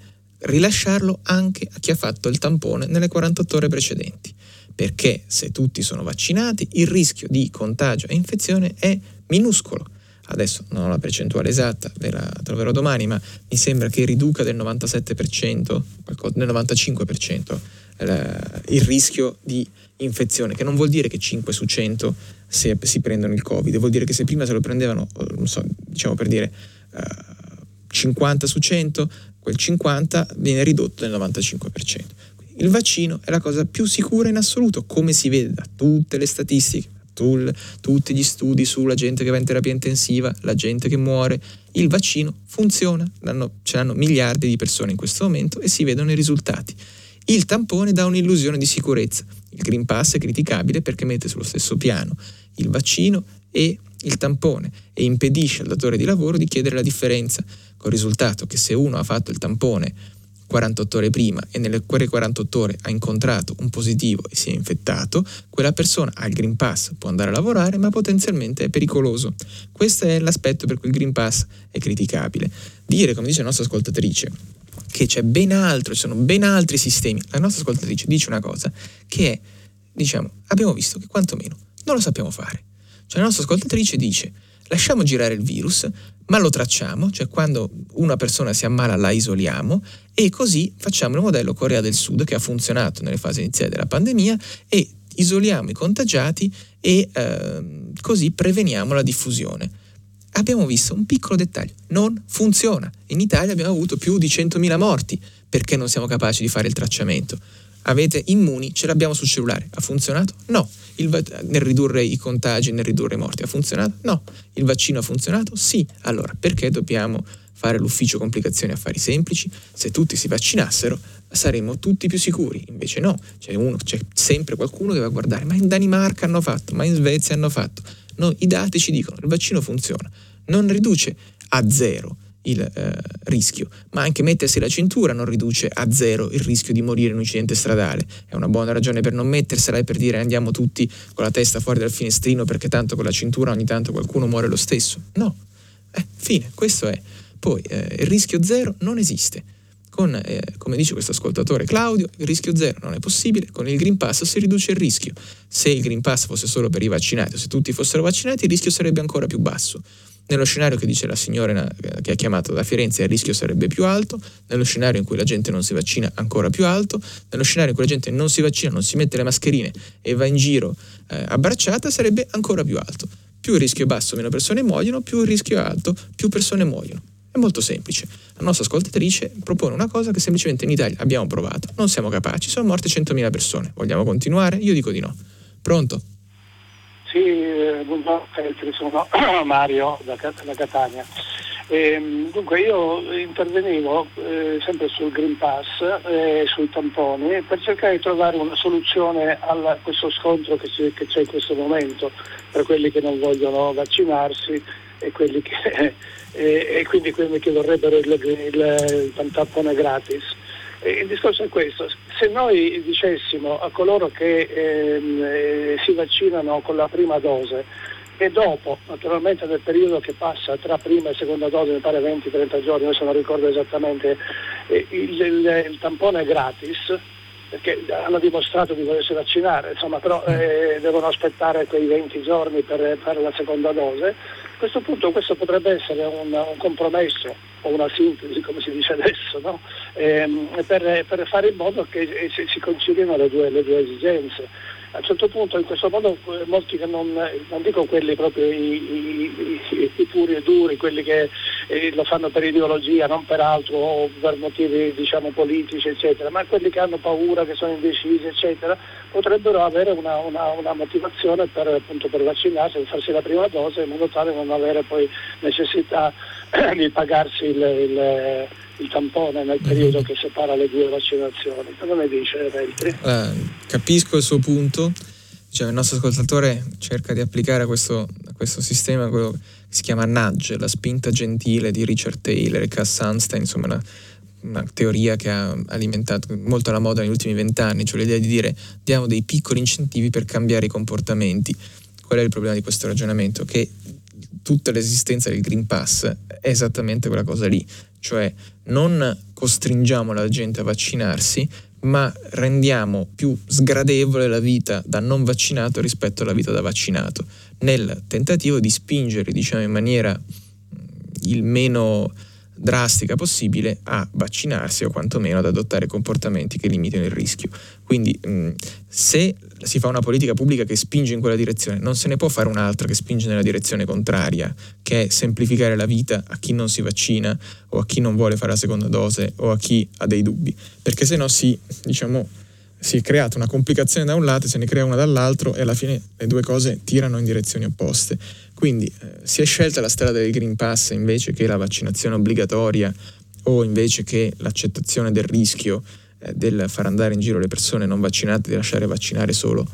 B: rilasciarlo anche a chi ha fatto il tampone nelle 48 ore precedenti, perché se tutti sono vaccinati il rischio di contagio e infezione è minuscolo. Adesso non ho la percentuale esatta, ve la troverò domani, ma mi sembra che riduca del 97%, del 95% il rischio di infezione, che non vuol dire che 5 su 100 si, si prendono il Covid, vuol dire che se prima se lo prendevano, non so, diciamo per dire 50 su 100, quel 50 viene ridotto del 95%. Il vaccino è la cosa più sicura in assoluto, come si vede da tutte le statistiche, tutti gli studi sulla gente che va in terapia intensiva, la gente che muore. Il vaccino funziona, ce l'hanno miliardi di persone in questo momento e si vedono i risultati. Il tampone dà un'illusione di sicurezza. Il Green Pass è criticabile perché mette sullo stesso piano il vaccino e il tampone e impedisce al datore di lavoro di chiedere la differenza col risultato che se uno ha fatto il tampone 48 ore prima e nelle quelle 48 ore ha incontrato un positivo e si è infettato, quella persona ha il Green Pass, può andare a lavorare, ma potenzialmente è pericoloso. Questo è l'aspetto per cui il Green Pass è criticabile. Dire, come dice la nostra ascoltatrice, che c'è ben altro, ci sono ben altri sistemi. La nostra ascoltatrice dice una cosa che è, diciamo, abbiamo visto che quantomeno non lo sappiamo fare. Cioè la nostra ascoltatrice dice, lasciamo girare il virus, ma lo tracciamo, cioè quando una persona si ammala la isoliamo e così facciamo il modello Corea del Sud che ha funzionato nelle fasi iniziali della pandemia e isoliamo i contagiati e eh, così preveniamo la diffusione. Abbiamo visto un piccolo dettaglio, non funziona. In Italia abbiamo avuto più di 100.000 morti perché non siamo capaci di fare il tracciamento. Avete immuni, ce l'abbiamo sul cellulare, ha funzionato? No il, nel ridurre i contagi, nel ridurre i morti. Ha funzionato? No. Il vaccino ha funzionato? Sì. Allora, perché dobbiamo fare l'ufficio complicazioni affari semplici? Se tutti si vaccinassero saremmo tutti più sicuri. Invece no, c'è, uno, c'è sempre qualcuno che va a guardare, ma in Danimarca hanno fatto, ma in Svezia hanno fatto. No, I dati ci dicono, il vaccino funziona. Non riduce a zero il eh, rischio, ma anche mettersi la cintura non riduce a zero il rischio di morire in un incidente stradale. È una buona ragione per non mettersela e per dire andiamo tutti con la testa fuori dal finestrino perché tanto con la cintura ogni tanto qualcuno muore lo stesso. No, eh, fine, questo è. Poi eh, il rischio zero non esiste. Con, eh, come dice questo ascoltatore Claudio, il rischio zero non è possibile, con il Green Pass si riduce il rischio. Se il Green Pass fosse solo per i vaccinati o se tutti fossero vaccinati, il rischio sarebbe ancora più basso. Nello scenario che dice la signora che ha chiamato da Firenze il rischio sarebbe più alto, nello scenario in cui la gente non si vaccina ancora più alto, nello scenario in cui la gente non si vaccina, non si mette le mascherine e va in giro eh, abbracciata sarebbe ancora più alto. Più il rischio è basso, meno persone muoiono, più il rischio è alto, più persone muoiono. È molto semplice. La nostra ascoltatrice propone una cosa che semplicemente in Italia abbiamo provato, non siamo capaci, sono morte 100.000 persone. Vogliamo continuare? Io dico di no. Pronto?
H: Sì, eh, buongiorno, sono <clears throat> Mario da, da Catania. Eh, dunque io intervenivo eh, sempre sul Green Pass, eh, sui tamponi, per cercare di trovare una soluzione a questo scontro che, che, c'è in questo momento per quelli che non vogliono vaccinarsi e, che, <laughs> e quindi quelli che vorrebbero il, il, il tampone gratis. Il discorso è questo, se noi dicessimo a coloro che ehm, eh, si vaccinano con la prima dose e dopo, naturalmente nel periodo che passa tra prima e seconda dose, mi pare 20-30 giorni, adesso non ricordo esattamente, eh, il, il, il, tampone è gratis, perché hanno dimostrato di volersi vaccinare, insomma, però eh, devono aspettare quei 20 giorni per fare la seconda dose. A questo punto questo potrebbe essere un, un compromesso o una sintesi, come si dice adesso, no? ehm, per, per, fare in modo che si, si conciliano le due, le due esigenze a un certo punto in questo modo eh, molti che non, non dico quelli proprio i, i, i, i, puri e duri, quelli che eh, lo fanno per ideologia, non per altro o per motivi diciamo politici eccetera, ma quelli che hanno paura, che sono indecisi eccetera, potrebbero avere una, una, una motivazione per, appunto, per vaccinarsi, per farsi la prima dose in modo tale da non avere poi necessità <clears throat> di pagarsi il, il il tampone nel periodo che separa le due vaccinazioni. Cosa ne dice Veltri?
B: Allora, capisco il suo punto, cioè, il nostro ascoltatore cerca di applicare a questo, a questo sistema quello si chiama nudge, la spinta gentile di Richard Taylor e Cass Sunstein, insomma una, una teoria che ha alimentato molto la moda negli ultimi vent'anni, cioè l'idea di dire diamo dei piccoli incentivi per cambiare i comportamenti. Qual è il problema di questo ragionamento? Che tutta l'esistenza del Green Pass è esattamente quella cosa lì, cioè non costringiamo la gente a vaccinarsi, ma rendiamo più sgradevole la vita da non vaccinato rispetto alla vita da vaccinato, nel tentativo di spingerli, diciamo, in maniera il meno drastica possibile a vaccinarsi o quantomeno ad adottare comportamenti che limitino il rischio. Quindi mh, se si fa una politica pubblica che spinge in quella direzione, non se ne può fare un'altra che spinge nella direzione contraria, che è semplificare la vita a chi non si vaccina o a chi non vuole fare la seconda dose o a chi ha dei dubbi, perché se no si, diciamo, si è creata una complicazione da un lato se ne crea una dall'altro e alla fine le due cose tirano in direzioni opposte. Quindi eh, si è scelta la strada del Green Pass invece che la vaccinazione obbligatoria o invece che l'accettazione del rischio eh, del far andare in giro le persone non vaccinate, di lasciare vaccinare solo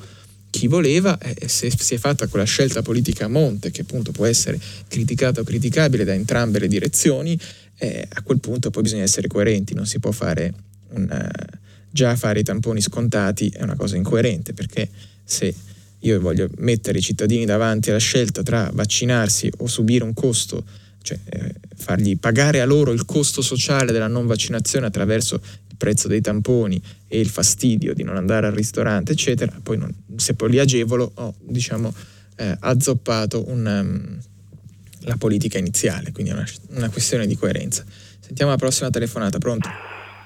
B: chi voleva, eh, se si è fatta quella scelta politica a monte, che appunto può essere criticata o criticabile da entrambe le direzioni, eh, a quel punto poi bisogna essere coerenti, non si può fare un, uh, già fare i tamponi scontati è una cosa incoerente, perché se io voglio mettere i cittadini davanti alla scelta tra vaccinarsi o subire un costo, cioè eh, fargli pagare a loro il costo sociale della non vaccinazione attraverso il prezzo dei tamponi e il fastidio di non andare al ristorante, eccetera, poi non, se poi li agevolo ho diciamo eh, azzoppato un, um, la politica iniziale, quindi è una, una questione di coerenza. Sentiamo la prossima telefonata, pronto?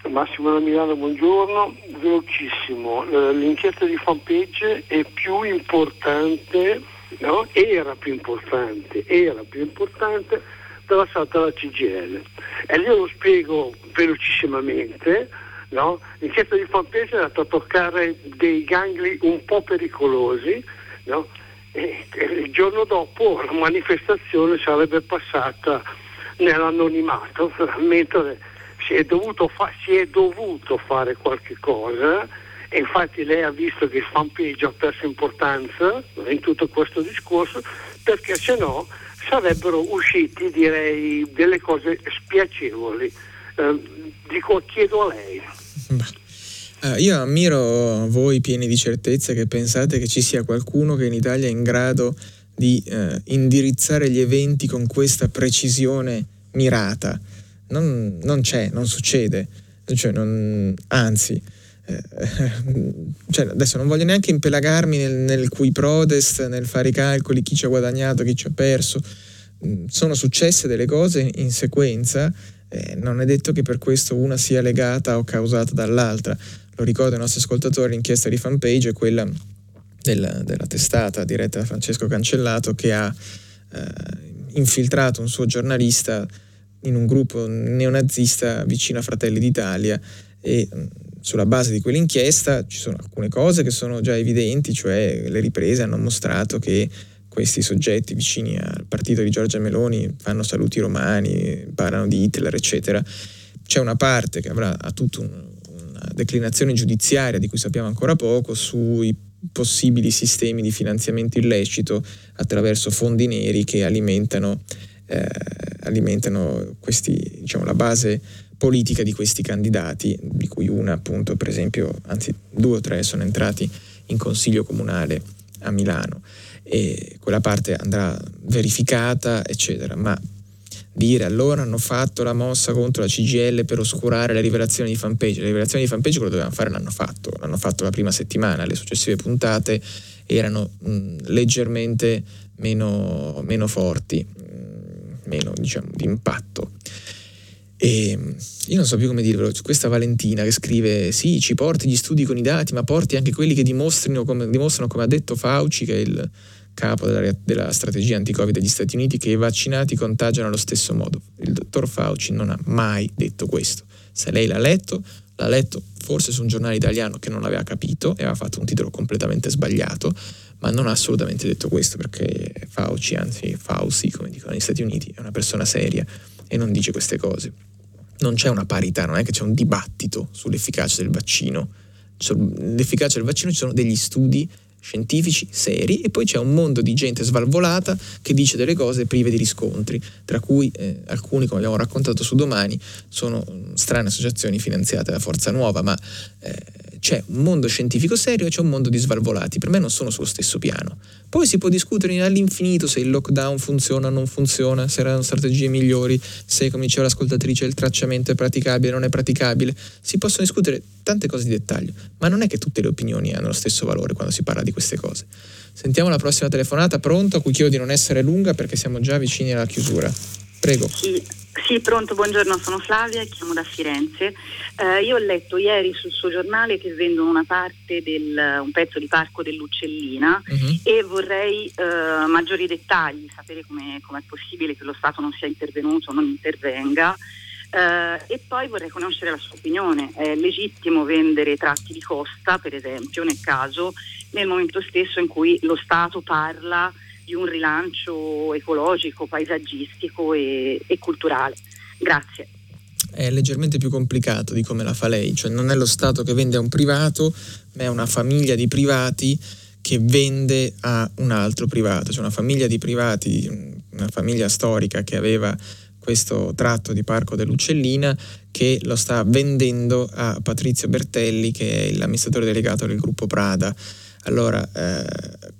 I: Massimo da Milano, buongiorno. Velocissimo, l'inchiesta di fanpage è più importante, no? era più importante, era più importante della stata la CGL. E io lo spiego velocissimamente, no? l'inchiesta di fanpage è andata a toccare dei gangli un po' pericolosi, no? e il giorno dopo la manifestazione sarebbe passata nell'anonimato, <laughs> mentre si è dovuto, fa- si è dovuto fare qualche cosa e infatti lei ha visto che il fanpage ha perso importanza in tutto questo discorso perché se no sarebbero usciti direi delle cose spiacevoli. Eh, dico, chiedo a lei.
B: Uh, io ammiro voi pieni di certezza che pensate che ci sia qualcuno che in Italia è in grado di uh, indirizzare gli eventi con questa precisione mirata non, non c'è, non succede, cioè non, anzi, eh, <laughs> cioè adesso non voglio neanche impelagarmi nel, nel cui prodest, nel fare i calcoli, chi ci ha guadagnato, chi ci ha perso, mm, sono successe delle cose in sequenza, eh, non è detto che per questo una sia legata o causata dall'altra. Lo ricordo ai nostri ascoltatori, l'inchiesta di fanpage è quella della, della testata diretta da Francesco Cancellato che ha eh, infiltrato un suo giornalista in un gruppo neonazista vicino a Fratelli d'Italia e sulla base di quell'inchiesta ci sono alcune cose che sono già evidenti, cioè le riprese hanno mostrato che questi soggetti vicini al partito di Giorgia Meloni fanno saluti romani, parlano di Hitler, eccetera. C'è una parte che avrà tutta un, una declinazione giudiziaria di cui sappiamo ancora poco sui possibili sistemi di finanziamento illecito attraverso fondi neri che alimentano, eh, alimentano questi, diciamo, la base politica di questi candidati, di cui una appunto per esempio, anzi due o tre sono entrati in consiglio comunale a Milano. E quella parte andrà verificata eccetera, ma dire allora hanno fatto la mossa contro la CGL per oscurare le rivelazioni di fanpage. Le rivelazioni di fanpage quello dovevano fare l'hanno fatto, l'hanno fatto la prima settimana, le successive puntate erano mh, leggermente meno, meno forti, meno diciamo di impatto. E io non so più come dirvelo, questa Valentina che scrive sì, ci porti gli studi con i dati, ma porti anche quelli che dimostrano come, dimostrano, come ha detto Fauci, che è il capo della, della strategia anti-Covid degli Stati Uniti, che i vaccinati contagiano allo stesso modo. Il dottor Fauci non ha mai detto questo. Se lei l'ha letto, l'ha letto forse su un giornale italiano che non l'aveva capito e aveva fatto un titolo completamente sbagliato, ma non ha assolutamente detto questo perché Fauci, anzi Fauci, come dicono negli Stati Uniti, è una persona seria e non dice queste cose. Non c'è una parità, non è che c'è un dibattito sull'efficacia del vaccino. Sull'efficacia del vaccino ci sono degli studi scientifici seri e poi c'è un mondo di gente svalvolata che dice delle cose prive di riscontri, tra cui eh, alcuni, come abbiamo raccontato su domani, sono mm, strane associazioni finanziate da Forza Nuova, ma eh, c'è un mondo scientifico serio e c'è un mondo di svalvolati, per me non sono sullo stesso piano. Poi si può discutere all'infinito se il lockdown funziona o non funziona, se erano strategie migliori, se, come diceva l'ascoltatrice, il tracciamento è praticabile o non è praticabile. Si possono discutere tante cose di dettaglio, ma non è che tutte le opinioni hanno lo stesso valore quando si parla di queste cose. Sentiamo la prossima telefonata, pronto, a cui chiedo di non essere lunga perché siamo già vicini alla chiusura. Prego.
J: Sì, sì, pronto, buongiorno, sono Flavia e chiamo da Firenze. Eh, io ho letto ieri sul suo giornale che vendono una parte del, un pezzo di Parco dell'Uccellina uh-huh. e vorrei eh, maggiori dettagli, sapere come è possibile che lo Stato non sia intervenuto, non intervenga. Eh, e poi vorrei conoscere la sua opinione. È legittimo vendere tratti di costa, per esempio, nel caso, nel momento stesso in cui lo Stato parla di un rilancio ecologico, paesaggistico e, e culturale. Grazie
B: è leggermente più complicato di come la fa lei, cioè non è lo Stato che vende a un privato, ma è una famiglia di privati che vende a un altro privato, cioè una famiglia di privati, una famiglia storica che aveva questo tratto di Parco dell'Uccellina che lo sta vendendo a Patrizio Bertelli che è l'amministratore delegato del gruppo Prada. Allora, eh,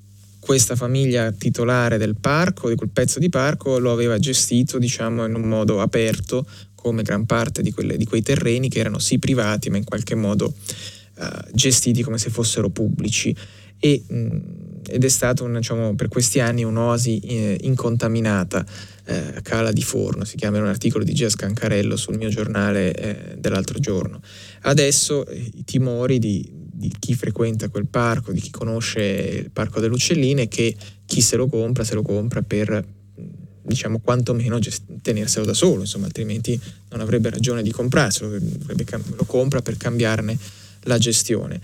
B: questa famiglia titolare del parco, di quel pezzo di parco, lo aveva gestito diciamo, in un modo aperto, come gran parte di, quelle, di quei terreni che erano sì privati, ma in qualche modo uh, gestiti come se fossero pubblici. E, mh, ed è stato un, diciamo, per questi anni un'oasi eh, incontaminata. Eh, Cala di Forno, si chiama un articolo di Gia Scancarello sul mio giornale eh, dell'altro giorno. Adesso eh, i timori di, di chi frequenta quel parco, di chi conosce il parco delle uccelline, che chi se lo compra, se lo compra per diciamo quantomeno gest- tenerselo da solo, insomma, altrimenti non avrebbe ragione di comprarselo, lo compra per cambiarne la gestione.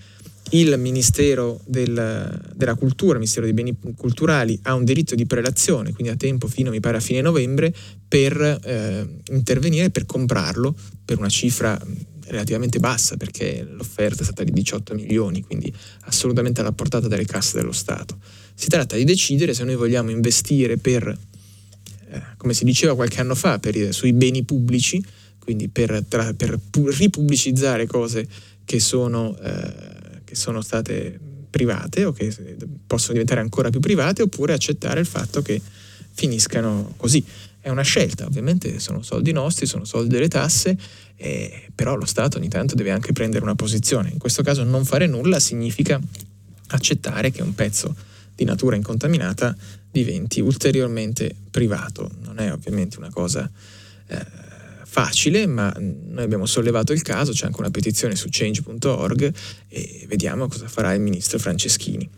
B: Il Ministero del, della Cultura, il Ministero dei Beni Culturali, ha un diritto di prelazione, quindi ha tempo fino, mi pare, a fine novembre, per eh, intervenire, per comprarlo per una cifra relativamente bassa perché l'offerta è stata di 18 milioni, quindi assolutamente alla portata delle casse dello Stato. Si tratta di decidere se noi vogliamo investire per, eh, come si diceva qualche anno fa, per, sui beni pubblici, quindi per, tra, per ripubblicizzare cose che sono, eh, che sono state private o che possono diventare ancora più private, oppure accettare il fatto che finiscano così. È una scelta, ovviamente sono soldi nostri, sono soldi delle tasse, eh, però lo Stato ogni tanto deve anche prendere una posizione. In questo caso non fare nulla significa accettare che un pezzo di natura incontaminata diventi ulteriormente privato. Non è ovviamente una cosa eh, facile, ma noi abbiamo sollevato il caso, c'è anche una petizione su change.org e vediamo cosa farà il ministro Franceschini.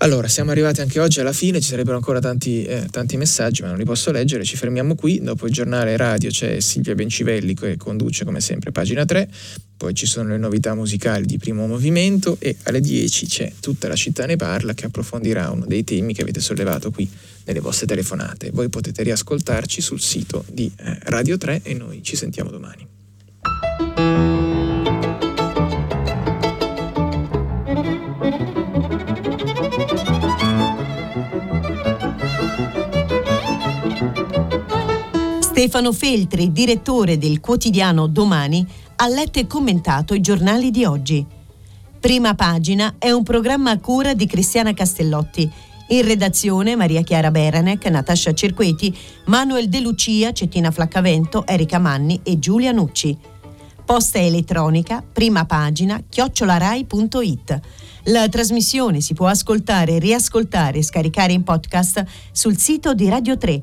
B: Allora, siamo arrivati anche oggi alla fine, ci sarebbero ancora tanti, eh, tanti, messaggi, ma non li posso leggere. Ci fermiamo qui. Dopo il giornale radio c'è Silvia Bencivelli che conduce come sempre pagina 3. Poi ci sono le novità musicali di primo movimento e alle 10 c'è Tutta la città ne parla che approfondirà uno dei temi che avete sollevato qui nelle vostre telefonate. Voi potete riascoltarci sul sito di eh, Radio 3 e noi ci sentiamo domani.
A: Stefano Feltri, direttore del quotidiano Domani, ha letto e commentato i giornali di oggi. Prima pagina è un programma a cura di Cristiana Castellotti. In redazione Maria Chiara Beranec, Natascia Cerqueti, Manuel De Lucia, Cettina Flaccavento, Erika Manni e Giulia Nucci. Posta elettronica, prima pagina, chiocciolarai.it. La trasmissione si può ascoltare, riascoltare e scaricare in podcast sul sito di Radio 3